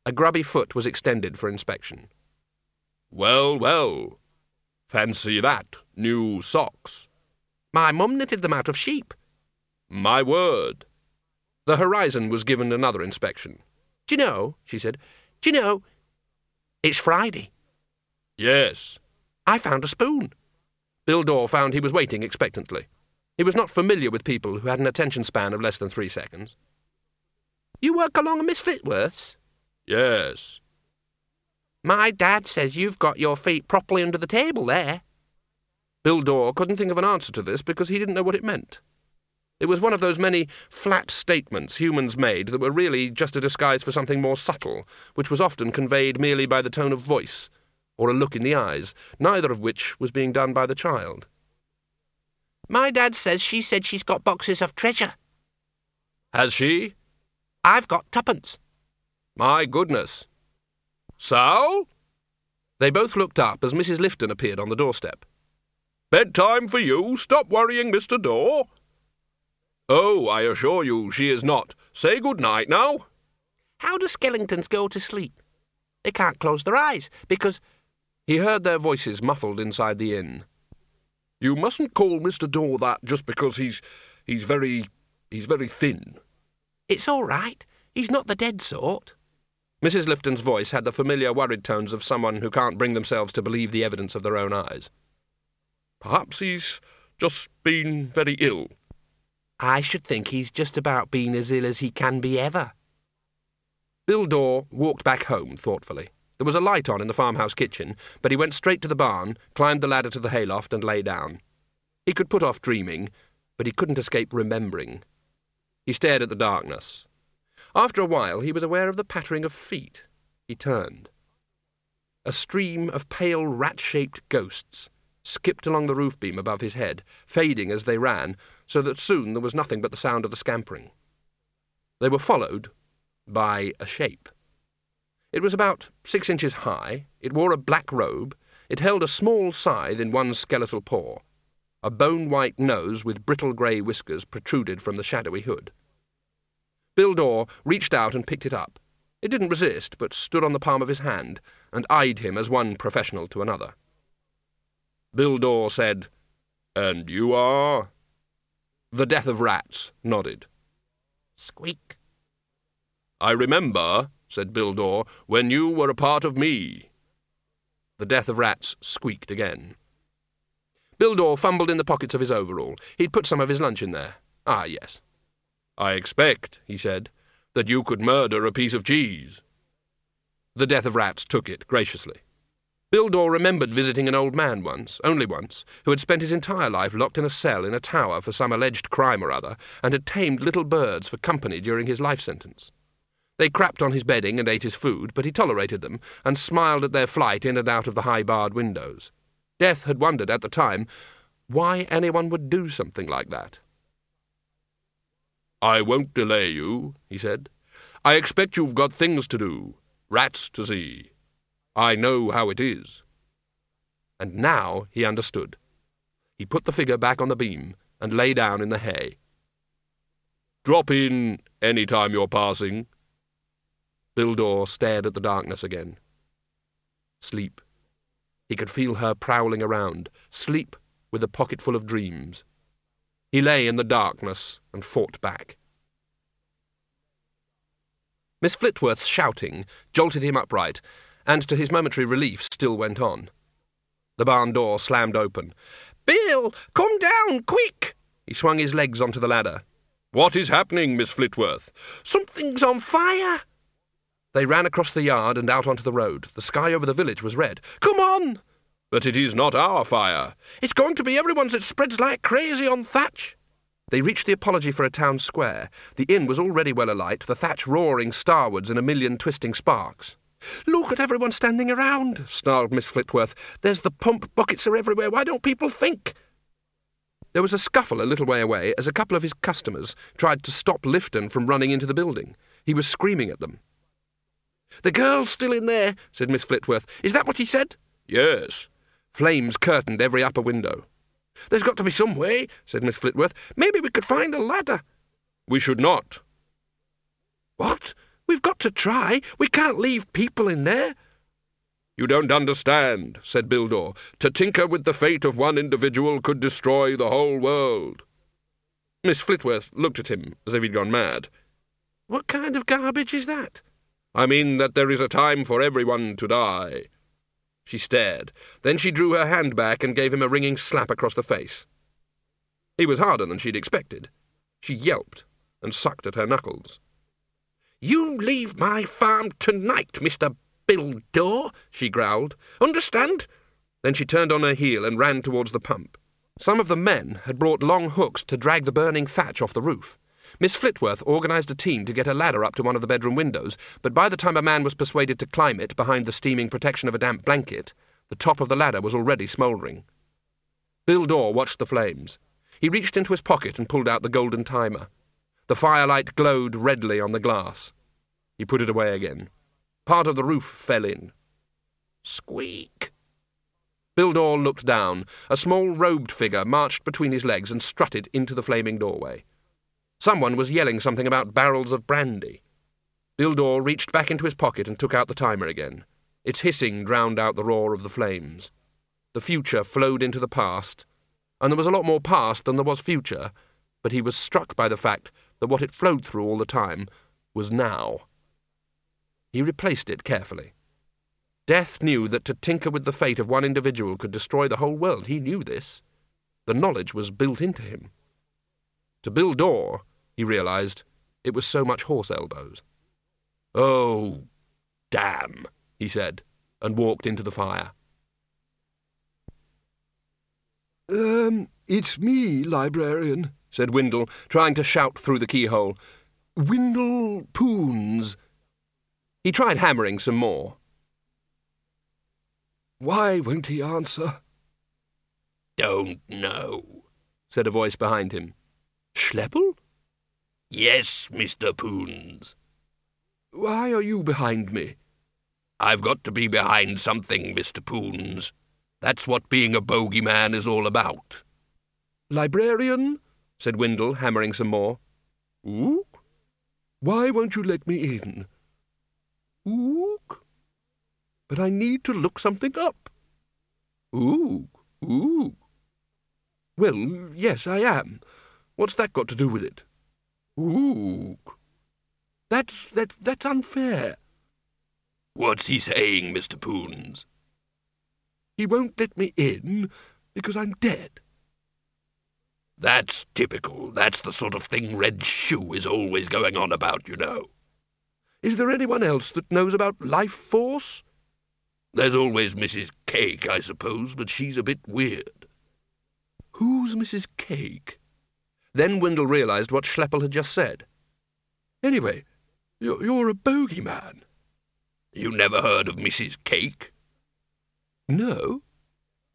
A grubby foot was extended for inspection. Well, well. Fancy that. New socks. My mum knitted them out of sheep. My word. The horizon was given another inspection. Do you know, she said, do you know, it's Friday. Yes. I found a spoon. Bill Door found he was waiting expectantly. He was not familiar with people who had an attention span of less than three seconds. You work along a Miss Flitworth's? Yes. My dad says you've got your feet properly under the table there. Bill Door couldn't think of an answer to this because he didn't know what it meant. It was one of those many flat statements humans made that were really just a disguise for something more subtle, which was often conveyed merely by the tone of voice or a look in the eyes, neither of which was being done by the child. My dad says she said she's got boxes of treasure. Has she? I've got tuppence. My goodness. So? They both looked up as Mrs. Lifton appeared on the doorstep. Bedtime for you. Stop worrying, Mr. Door. Oh, I assure you she is not. Say good night now. How do skeletons go to sleep? They can't close their eyes because. He heard their voices muffled inside the inn. You mustn't call Mr. Door that just because he's he's very he's very thin. It's all right. He's not the dead sort. Mrs. Lifton's voice had the familiar worried tones of someone who can't bring themselves to believe the evidence of their own eyes. Perhaps he's just been very ill. I should think he's just about been as ill as he can be ever. Bill Door walked back home thoughtfully. There was a light on in the farmhouse kitchen, but he went straight to the barn, climbed the ladder to the hayloft, and lay down. He could put off dreaming, but he couldn't escape remembering. He stared at the darkness. After a while, he was aware of the pattering of feet. He turned. A stream of pale rat-shaped ghosts skipped along the roof beam above his head, fading as they ran, so that soon there was nothing but the sound of the scampering. They were followed by a shape. It was about six inches high, it wore a black robe, it held a small scythe in one skeletal paw. A bone-white nose with brittle grey whiskers protruded from the shadowy hood. Bill Door reached out and picked it up. It didn't resist, but stood on the palm of his hand, and eyed him as one professional to another. Bill Door said, And you are? The Death of Rats nodded. Squeak. I remember, said Bill Door, when you were a part of me. The Death of Rats squeaked again. Bill Door fumbled in the pockets of his overall. He'd put some of his lunch in there. Ah, yes. I expect, he said, that you could murder a piece of cheese. The Death of Rats took it graciously. Bill Door remembered visiting an old man once, only once, who had spent his entire life locked in a cell in a tower for some alleged crime or other, and had tamed little birds for company during his life sentence. They crapped on his bedding and ate his food, but he tolerated them, and smiled at their flight in and out of the high barred windows. Death had wondered at the time why anyone would do something like that. I won't delay you, he said. I expect you've got things to do, rats to see. I know how it is. And now he understood. He put the figure back on the beam and lay down in the hay. Drop in any time you're passing. Bill Door stared at the darkness again. Sleep. He could feel her prowling around, sleep with a pocket full of dreams. He lay in the darkness and fought back. Miss Flitworth's shouting jolted him upright, and to his momentary relief still went on. The barn door slammed open. Bill, come down, quick! He swung his legs onto the ladder. What is happening, Miss Flitworth? Something's on fire! They ran across the yard and out onto the road. The sky over the village was red. Come on! But it is not our fire. It's going to be everyone's. It spreads like crazy on thatch. They reached the apology for a town square. The inn was already well alight, the thatch roaring starwards in a million twisting sparks. Look at everyone standing around, snarled Miss Flitworth. There's the pump, buckets are everywhere. Why don't people think? There was a scuffle a little way away as a couple of his customers tried to stop Lifton from running into the building. He was screaming at them. The girl's still in there, said Miss Flitworth. Is that what he said? Yes. Flames curtained every upper window. There's got to be some way, said Miss Flitworth. Maybe we could find a ladder. We should not. What? We've got to try. We can't leave people in there. You don't understand, said Bill Door. To tinker with the fate of one individual could destroy the whole world. Miss Flitworth looked at him as if he'd gone mad. What kind of garbage is that? I mean that there is a time for everyone to die. She stared. Then she drew her hand back and gave him a ringing slap across the face. He was harder than she'd expected. She yelped and sucked at her knuckles. You leave my farm tonight, Mr. Bill Door, she growled. Understand? Then she turned on her heel and ran towards the pump. Some of the men had brought long hooks to drag the burning thatch off the roof. Miss Flitworth organised a team to get a ladder up to one of the bedroom windows, but by the time a man was persuaded to climb it behind the steaming protection of a damp blanket, the top of the ladder was already smouldering. Bill Door watched the flames. He reached into his pocket and pulled out the golden timer. The firelight glowed redly on the glass. He put it away again. Part of the roof fell in. Squeak! Bill Door looked down. A small robed figure marched between his legs and strutted into the flaming doorway. Someone was yelling something about barrels of brandy. Bill Door reached back into his pocket and took out the timer again. Its hissing drowned out the roar of the flames. The future flowed into the past, and there was a lot more past than there was future, but he was struck by the fact that what it flowed through all the time was now. He replaced it carefully. Death knew that to tinker with the fate of one individual could destroy the whole world. He knew this. The knowledge was built into him. To Bill Door, he realized. It was so much horse elbows. Oh, damn, he said, and walked into the fire. Um, it's me, librarian, said Windle, trying to shout through the keyhole. Windle Poons. He tried hammering some more. Why won't he answer? Don't know, said a voice behind him. Schleppel? Yes, Mr. Poons. Why are you behind me? I've got to be behind something, Mr. Poons. That's what being a bogeyman is all about. Librarian, said Windle, hammering some more. Ook? Why won't you let me in? Ook? But I need to look something up. Ook, ook. Well, yes, I am. What's that got to do with it? Ooh. That's, that, that's unfair. What's he saying, Mr. Poons? He won't let me in because I'm dead. That's typical. That's the sort of thing Reg Shoe is always going on about, you know. Is there anyone else that knows about life force? There's always Mrs. Cake, I suppose, but she's a bit weird. Who's Mrs. Cake? Then Windle realized what Schleppel had just said. Anyway, you're, you're a bogeyman. You never heard of Mrs. Cake? No.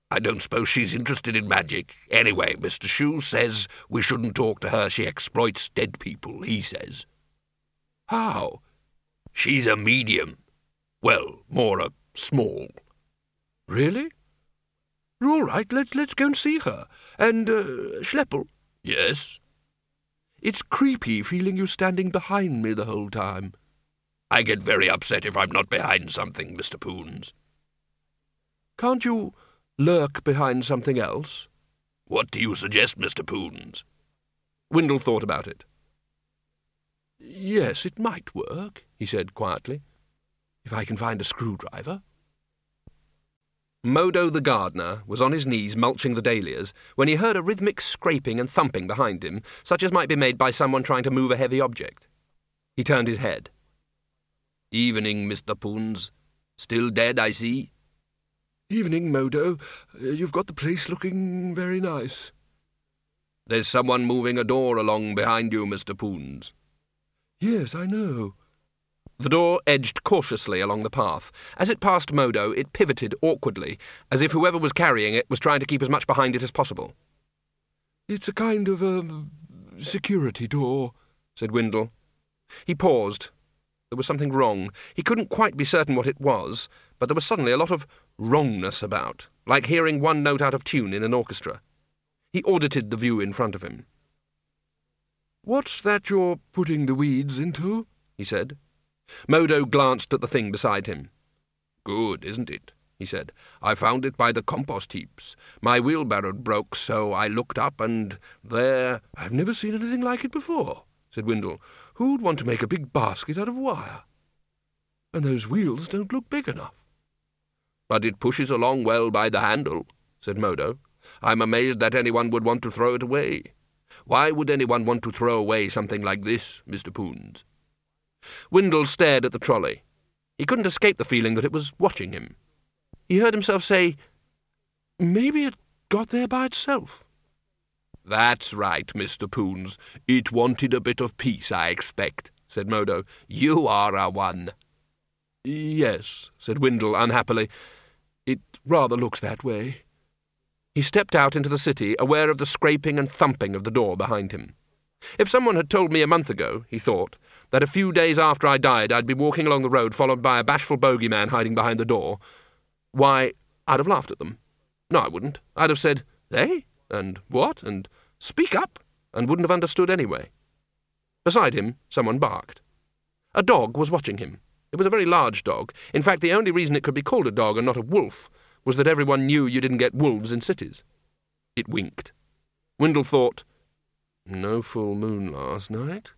I don't suppose she's interested in magic. Anyway, Mr. Shoe says we shouldn't talk to her. She exploits dead people, he says. How? She's a medium. Well, more a small. Really? All right, let's let's go and see her. And uh, Schleppel, Yes? It's creepy feeling you standing behind me the whole time. I get very upset if I'm not behind something, Mr. Poons. Can't you lurk behind something else? What do you suggest, Mr. Poons? Windle thought about it. Yes, it might work, he said quietly, if I can find a screwdriver. Modo the gardener was on his knees mulching the dahlias when he heard a rhythmic scraping and thumping behind him, such as might be made by someone trying to move a heavy object. He turned his head. Evening, Mr. Poons. Still dead, I see. Evening, Modo. Uh, you've got the place looking very nice. There's someone moving a door along behind you, Mr. Poons. Yes, I know. The door edged cautiously along the path. As it passed Modo, it pivoted awkwardly, as if whoever was carrying it was trying to keep as much behind it as possible. It's a kind of a um, security door, said Windle. He paused. There was something wrong. He couldn't quite be certain what it was, but there was suddenly a lot of wrongness about, like hearing one note out of tune in an orchestra. He audited the view in front of him. What's that you're putting the weeds into? he said. Modo glanced at the thing beside him. Good, isn't it? he said. I found it by the compost heaps. My wheelbarrow broke, so I looked up, and there... I've never seen anything like it before, said Windle. Who'd want to make a big basket out of wire? And those wheels don't look big enough. But it pushes along well by the handle, said Modo. I'm amazed that anyone would want to throw it away. Why would anyone want to throw away something like this, Mr. Poons? Windle stared at the trolley. He couldn't escape the feeling that it was watching him. He heard himself say, Maybe it got there by itself. That's right, Mr. Poons. It wanted a bit of peace, I expect, said Modo. You are a one. Yes, said Windle unhappily. It rather looks that way. He stepped out into the city, aware of the scraping and thumping of the door behind him. If someone had told me a month ago, he thought, that a few days after I died I'd be walking along the road followed by a bashful bogeyman hiding behind the door, why, I'd have laughed at them. No, I wouldn't. I'd have said, "Eh? And what? And speak up, and wouldn't have understood anyway. Beside him, someone barked. A dog was watching him. It was a very large dog. In fact, the only reason it could be called a dog and not a wolf was that everyone knew you didn't get wolves in cities. It winked. Windle thought, no full moon last night.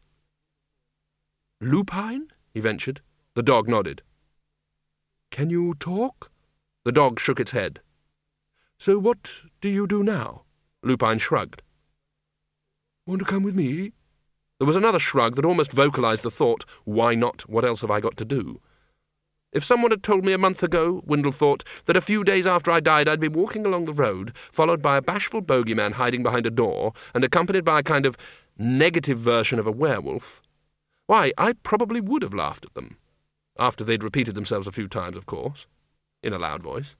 Lupine? he ventured. The dog nodded. Can you talk? The dog shook its head. So what do you do now? Lupine shrugged. Want to come with me? There was another shrug that almost vocalized the thought, why not? What else have I got to do? If someone had told me a month ago, Windle thought, that a few days after I died I'd be walking along the road, followed by a bashful bogeyman hiding behind a door, and accompanied by a kind of negative version of a werewolf, why, I probably would have laughed at them. After they'd repeated themselves a few times, of course, in a loud voice.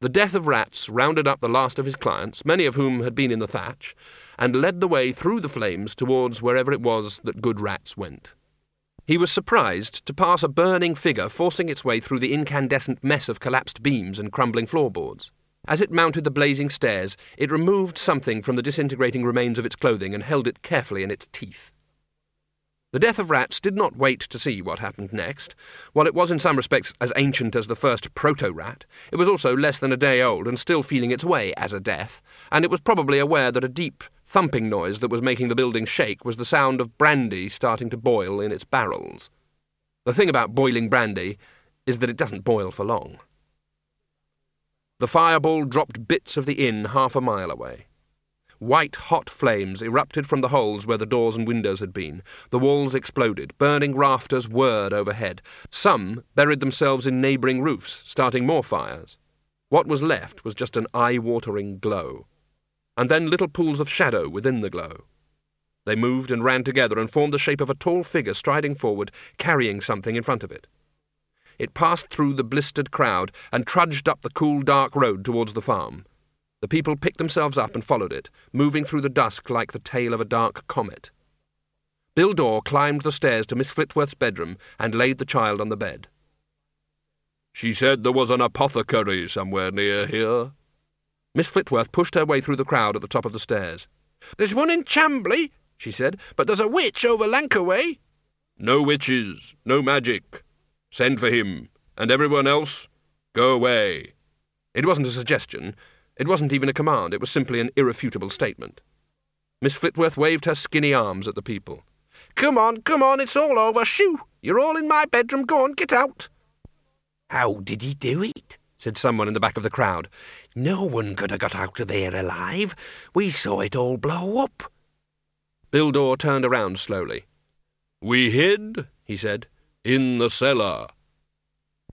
The death of rats rounded up the last of his clients, many of whom had been in the thatch, and led the way through the flames towards wherever it was that good rats went. He was surprised to pass a burning figure forcing its way through the incandescent mess of collapsed beams and crumbling floorboards. As it mounted the blazing stairs, it removed something from the disintegrating remains of its clothing and held it carefully in its teeth. The death of rats did not wait to see what happened next. While it was in some respects as ancient as the first proto-rat, it was also less than a day old and still feeling its way as a death, and it was probably aware that a deep, thumping noise that was making the building shake was the sound of brandy starting to boil in its barrels. The thing about boiling brandy is that it doesn't boil for long. The fireball dropped bits of the inn half a mile away. White hot flames erupted from the holes where the doors and windows had been. The walls exploded. Burning rafters whirred overhead. Some buried themselves in neighbouring roofs, starting more fires. What was left was just an eye-watering glow and then little pools of shadow within the glow. They moved and ran together and formed the shape of a tall figure striding forward, carrying something in front of it. It passed through the blistered crowd and trudged up the cool, dark road towards the farm. The people picked themselves up and followed it, moving through the dusk like the tail of a dark comet. Bill Door climbed the stairs to Miss Flitworth's bedroom and laid the child on the bed. She said there was an apothecary somewhere near here, Miss Flitworth pushed her way through the crowd at the top of the stairs. There's one in Chambly, she said, but there's a witch over Lancre way. No witches, no magic. Send for him. And everyone else, Go away. It wasn't a suggestion. It wasn't even a command. It was simply an irrefutable statement. Miss Flitworth waved her skinny arms at the people. Come on, come on, it's all over. Shoo! You're all in my bedroom. Go on, get out. How did he do it? Said someone in the back of the crowd. No one could have got out of there alive. We saw it all blow up. Door turned around slowly. We hid, he said, in the cellar.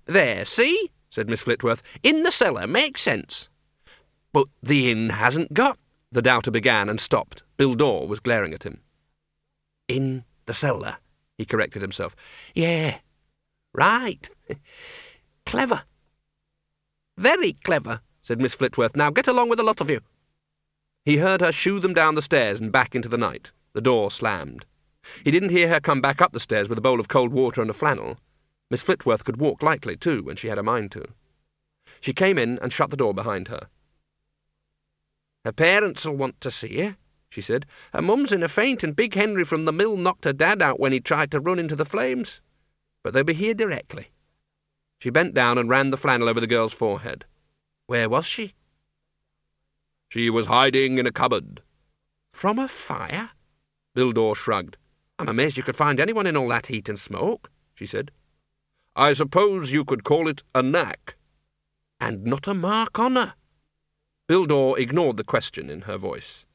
There, see? said Miss Flitworth. In the cellar makes sense. But the inn hasn't got. The doubter began and stopped. Door was glaring at him. In the cellar, he corrected himself. Yeah, right. clever. Very clever, said Miss Flitworth. Now get along with the lot of you. He heard her shoo them down the stairs and back into the night. The door slammed. He didn't hear her come back up the stairs with a bowl of cold water and a flannel. Miss Flitworth could walk lightly, too, when she had a mind to. She came in and shut the door behind her. Her parents'll want to see her, she said. Her mum's in a faint, and Big Henry from the mill knocked her dad out when he tried to run into the flames. But they'll be here directly. She bent down and ran the flannel over the girl's forehead. Where was she? She was hiding in a cupboard. From a fire? Door shrugged. I'm amazed you could find anyone in all that heat and smoke, she said. I suppose you could call it a knack. And not a mark on her. Door ignored the question in her voice.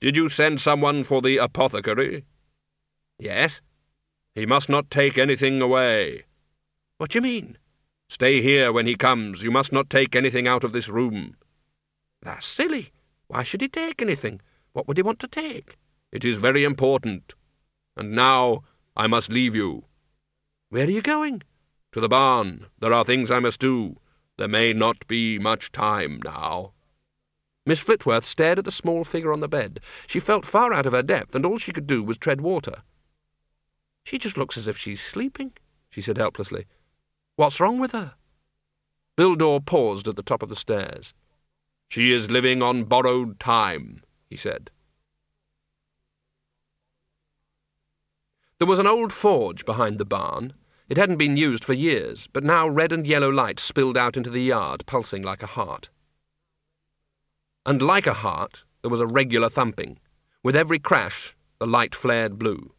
Did you send someone for the apothecary? Yes. He must not take anything away. What do you mean? Stay here when he comes. You must not take anything out of this room. That's silly. Why should he take anything? What would he want to take? It is very important. And now I must leave you. Where are you going? To the barn. There are things I must do. There may not be much time now. Miss Flitworth stared at the small figure on the bed. She felt far out of her depth, and all she could do was tread water. She just looks as if she's sleeping, she said helplessly. What's wrong with her? Door paused at the top of the stairs. She is living on borrowed time, he said. There was an old forge behind the barn. It hadn't been used for years, but now red and yellow light spilled out into the yard, pulsing like a heart. And like a heart, there was a regular thumping. With every crash, the light flared blue.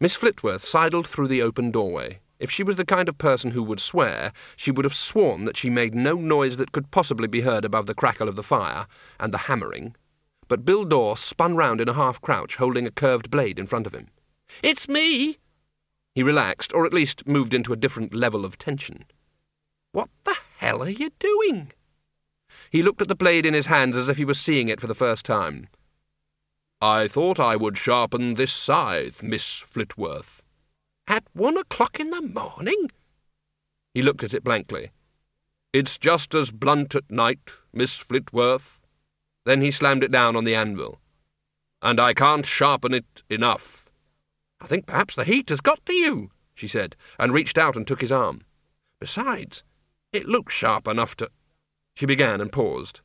Miss Flitworth sidled through the open doorway. If she was the kind of person who would swear, she would have sworn that she made no noise that could possibly be heard above the crackle of the fire and the hammering. But Bill Door spun round in a half crouch, holding a curved blade in front of him. It's me! He relaxed, or at least moved into a different level of tension. What the hell are you doing? He looked at the blade in his hands as if he was seeing it for the first time. I thought I would sharpen this scythe, Miss Flitworth. At one o'clock in the morning? He looked at it blankly. It's just as blunt at night, Miss Flitworth. Then he slammed it down on the anvil. And I can't sharpen it enough. I think perhaps the heat has got to you, she said, and reached out and took his arm. Besides, it looks sharp enough to. She began and paused.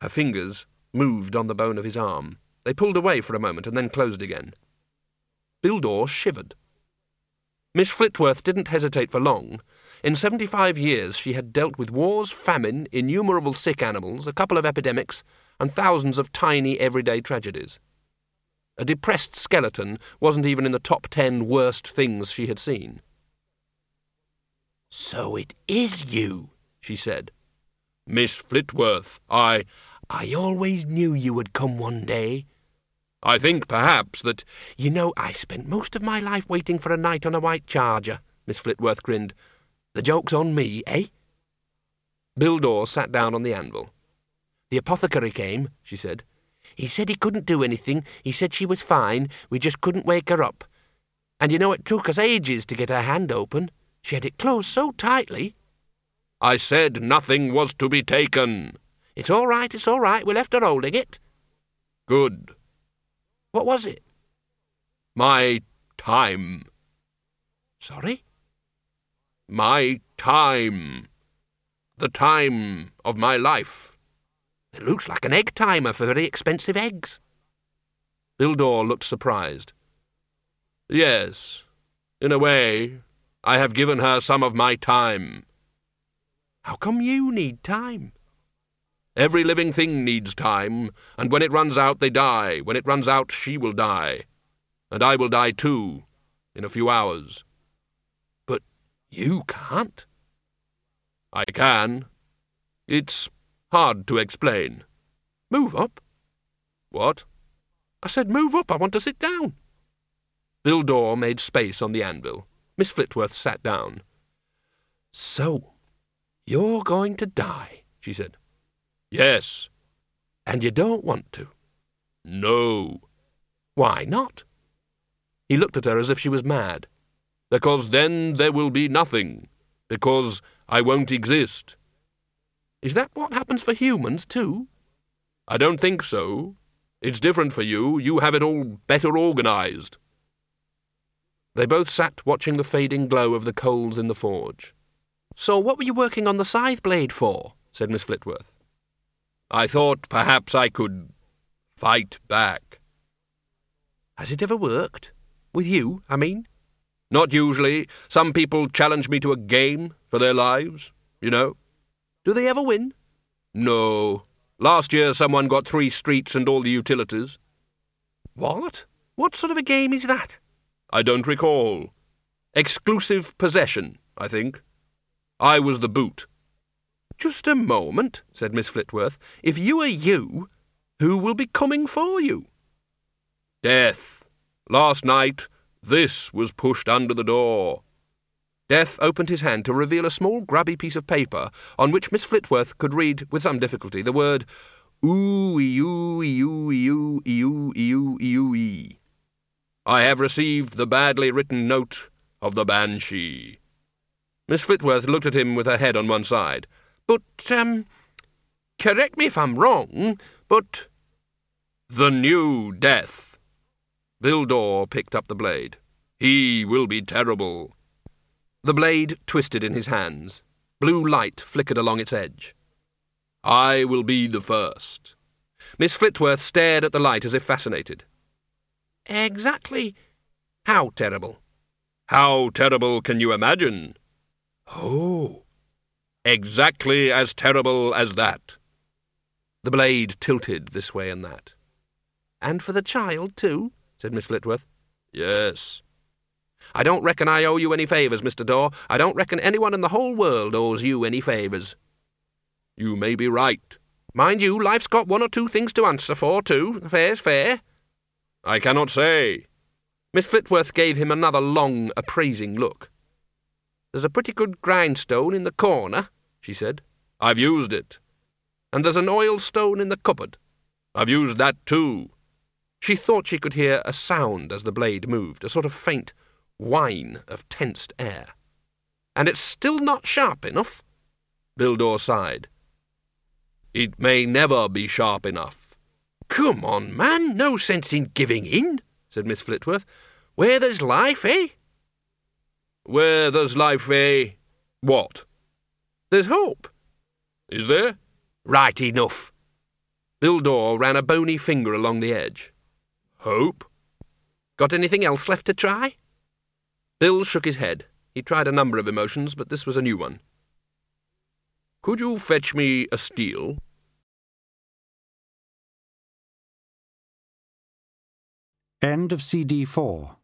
Her fingers moved on the bone of his arm. They pulled away for a moment and then closed again. Door shivered. Miss Flitworth didn't hesitate for long. In seventy-five years she had dealt with wars, famine, innumerable sick animals, a couple of epidemics, and thousands of tiny everyday tragedies. A depressed skeleton wasn't even in the top ten worst things she had seen. So it is you, she said. Miss Flitworth, I... I always knew you would come one day. I think perhaps that... You know, I spent most of my life waiting for a knight on a white charger, Miss Flitworth grinned. The joke's on me, eh? Bill Door sat down on the anvil. The apothecary came, she said. He said he couldn't do anything. He said she was fine. We just couldn't wake her up. And you know it took us ages to get her hand open. She had it closed so tightly. I said nothing was to be taken. It's all right, it's all right. We left her holding it. Good. What was it? My time. Sorry? My time. The time of my life. It looks like an egg timer for very expensive eggs. Door looked surprised. Yes, in a way, I have given her some of my time. How come you need time? Every living thing needs time, and when it runs out, they die. When it runs out, she will die. And I will die too, in a few hours. But you can't. I can. It's hard to explain. Move up. What? I said move up. I want to sit down. Bill Door made space on the anvil. Miss Flitworth sat down. So, you're going to die, she said. Yes. And you don't want to? No. Why not? He looked at her as if she was mad. Because then there will be nothing. Because I won't exist. Is that what happens for humans, too? I don't think so. It's different for you. You have it all better organized. They both sat watching the fading glow of the coals in the forge. So what were you working on the scythe blade for? said Miss Flitworth. I thought perhaps I could fight back. Has it ever worked? With you, I mean? Not usually. Some people challenge me to a game for their lives, you know. Do they ever win? No. Last year someone got three streets and all the utilities. What? What sort of a game is that? I don't recall. Exclusive possession, I think. I was the boot. Just a moment, said Miss Flitworth. If you are you, who will be coming for you? Death. Last night, this was pushed under the door. Death opened his hand to reveal a small grubby piece of paper on which Miss Flitworth could read with some difficulty the word ooh ooh ooh ooh ooh ooh ooh I have received the badly written note of the Banshee. Miss Flitworth looked at him with her head on one side. But, um, correct me if I'm wrong, but... The new death. Door picked up the blade. He will be terrible. The blade twisted in his hands. Blue light flickered along its edge. I will be the first. Miss Flitworth stared at the light as if fascinated. Exactly how terrible? How terrible can you imagine? Oh. Exactly as terrible as that. The blade tilted this way and that. And for the child, too? said Miss Flitworth. Yes. I don't reckon I owe you any favours, Mr. Door. I don't reckon anyone in the whole world owes you any favours. You may be right. Mind you, life's got one or two things to answer for, too. Fair's fair. I cannot say. Miss Flitworth gave him another long, appraising look. There's a pretty good grindstone in the corner, she said. I've used it. And there's an oil stone in the cupboard. I've used that too. She thought she could hear a sound as the blade moved, a sort of faint whine of tensed air. And it's still not sharp enough? Door sighed. It may never be sharp enough. Come on, man, no sense in giving in, said Miss Flitworth. Where there's life, eh? Where there's life, eh? What? There's hope. Is there? Right enough. Bill Door ran a bony finger along the edge. Hope? Got anything else left to try? Bill shook his head. He tried a number of emotions, but this was a new one. Could you fetch me a steel? End of CD 4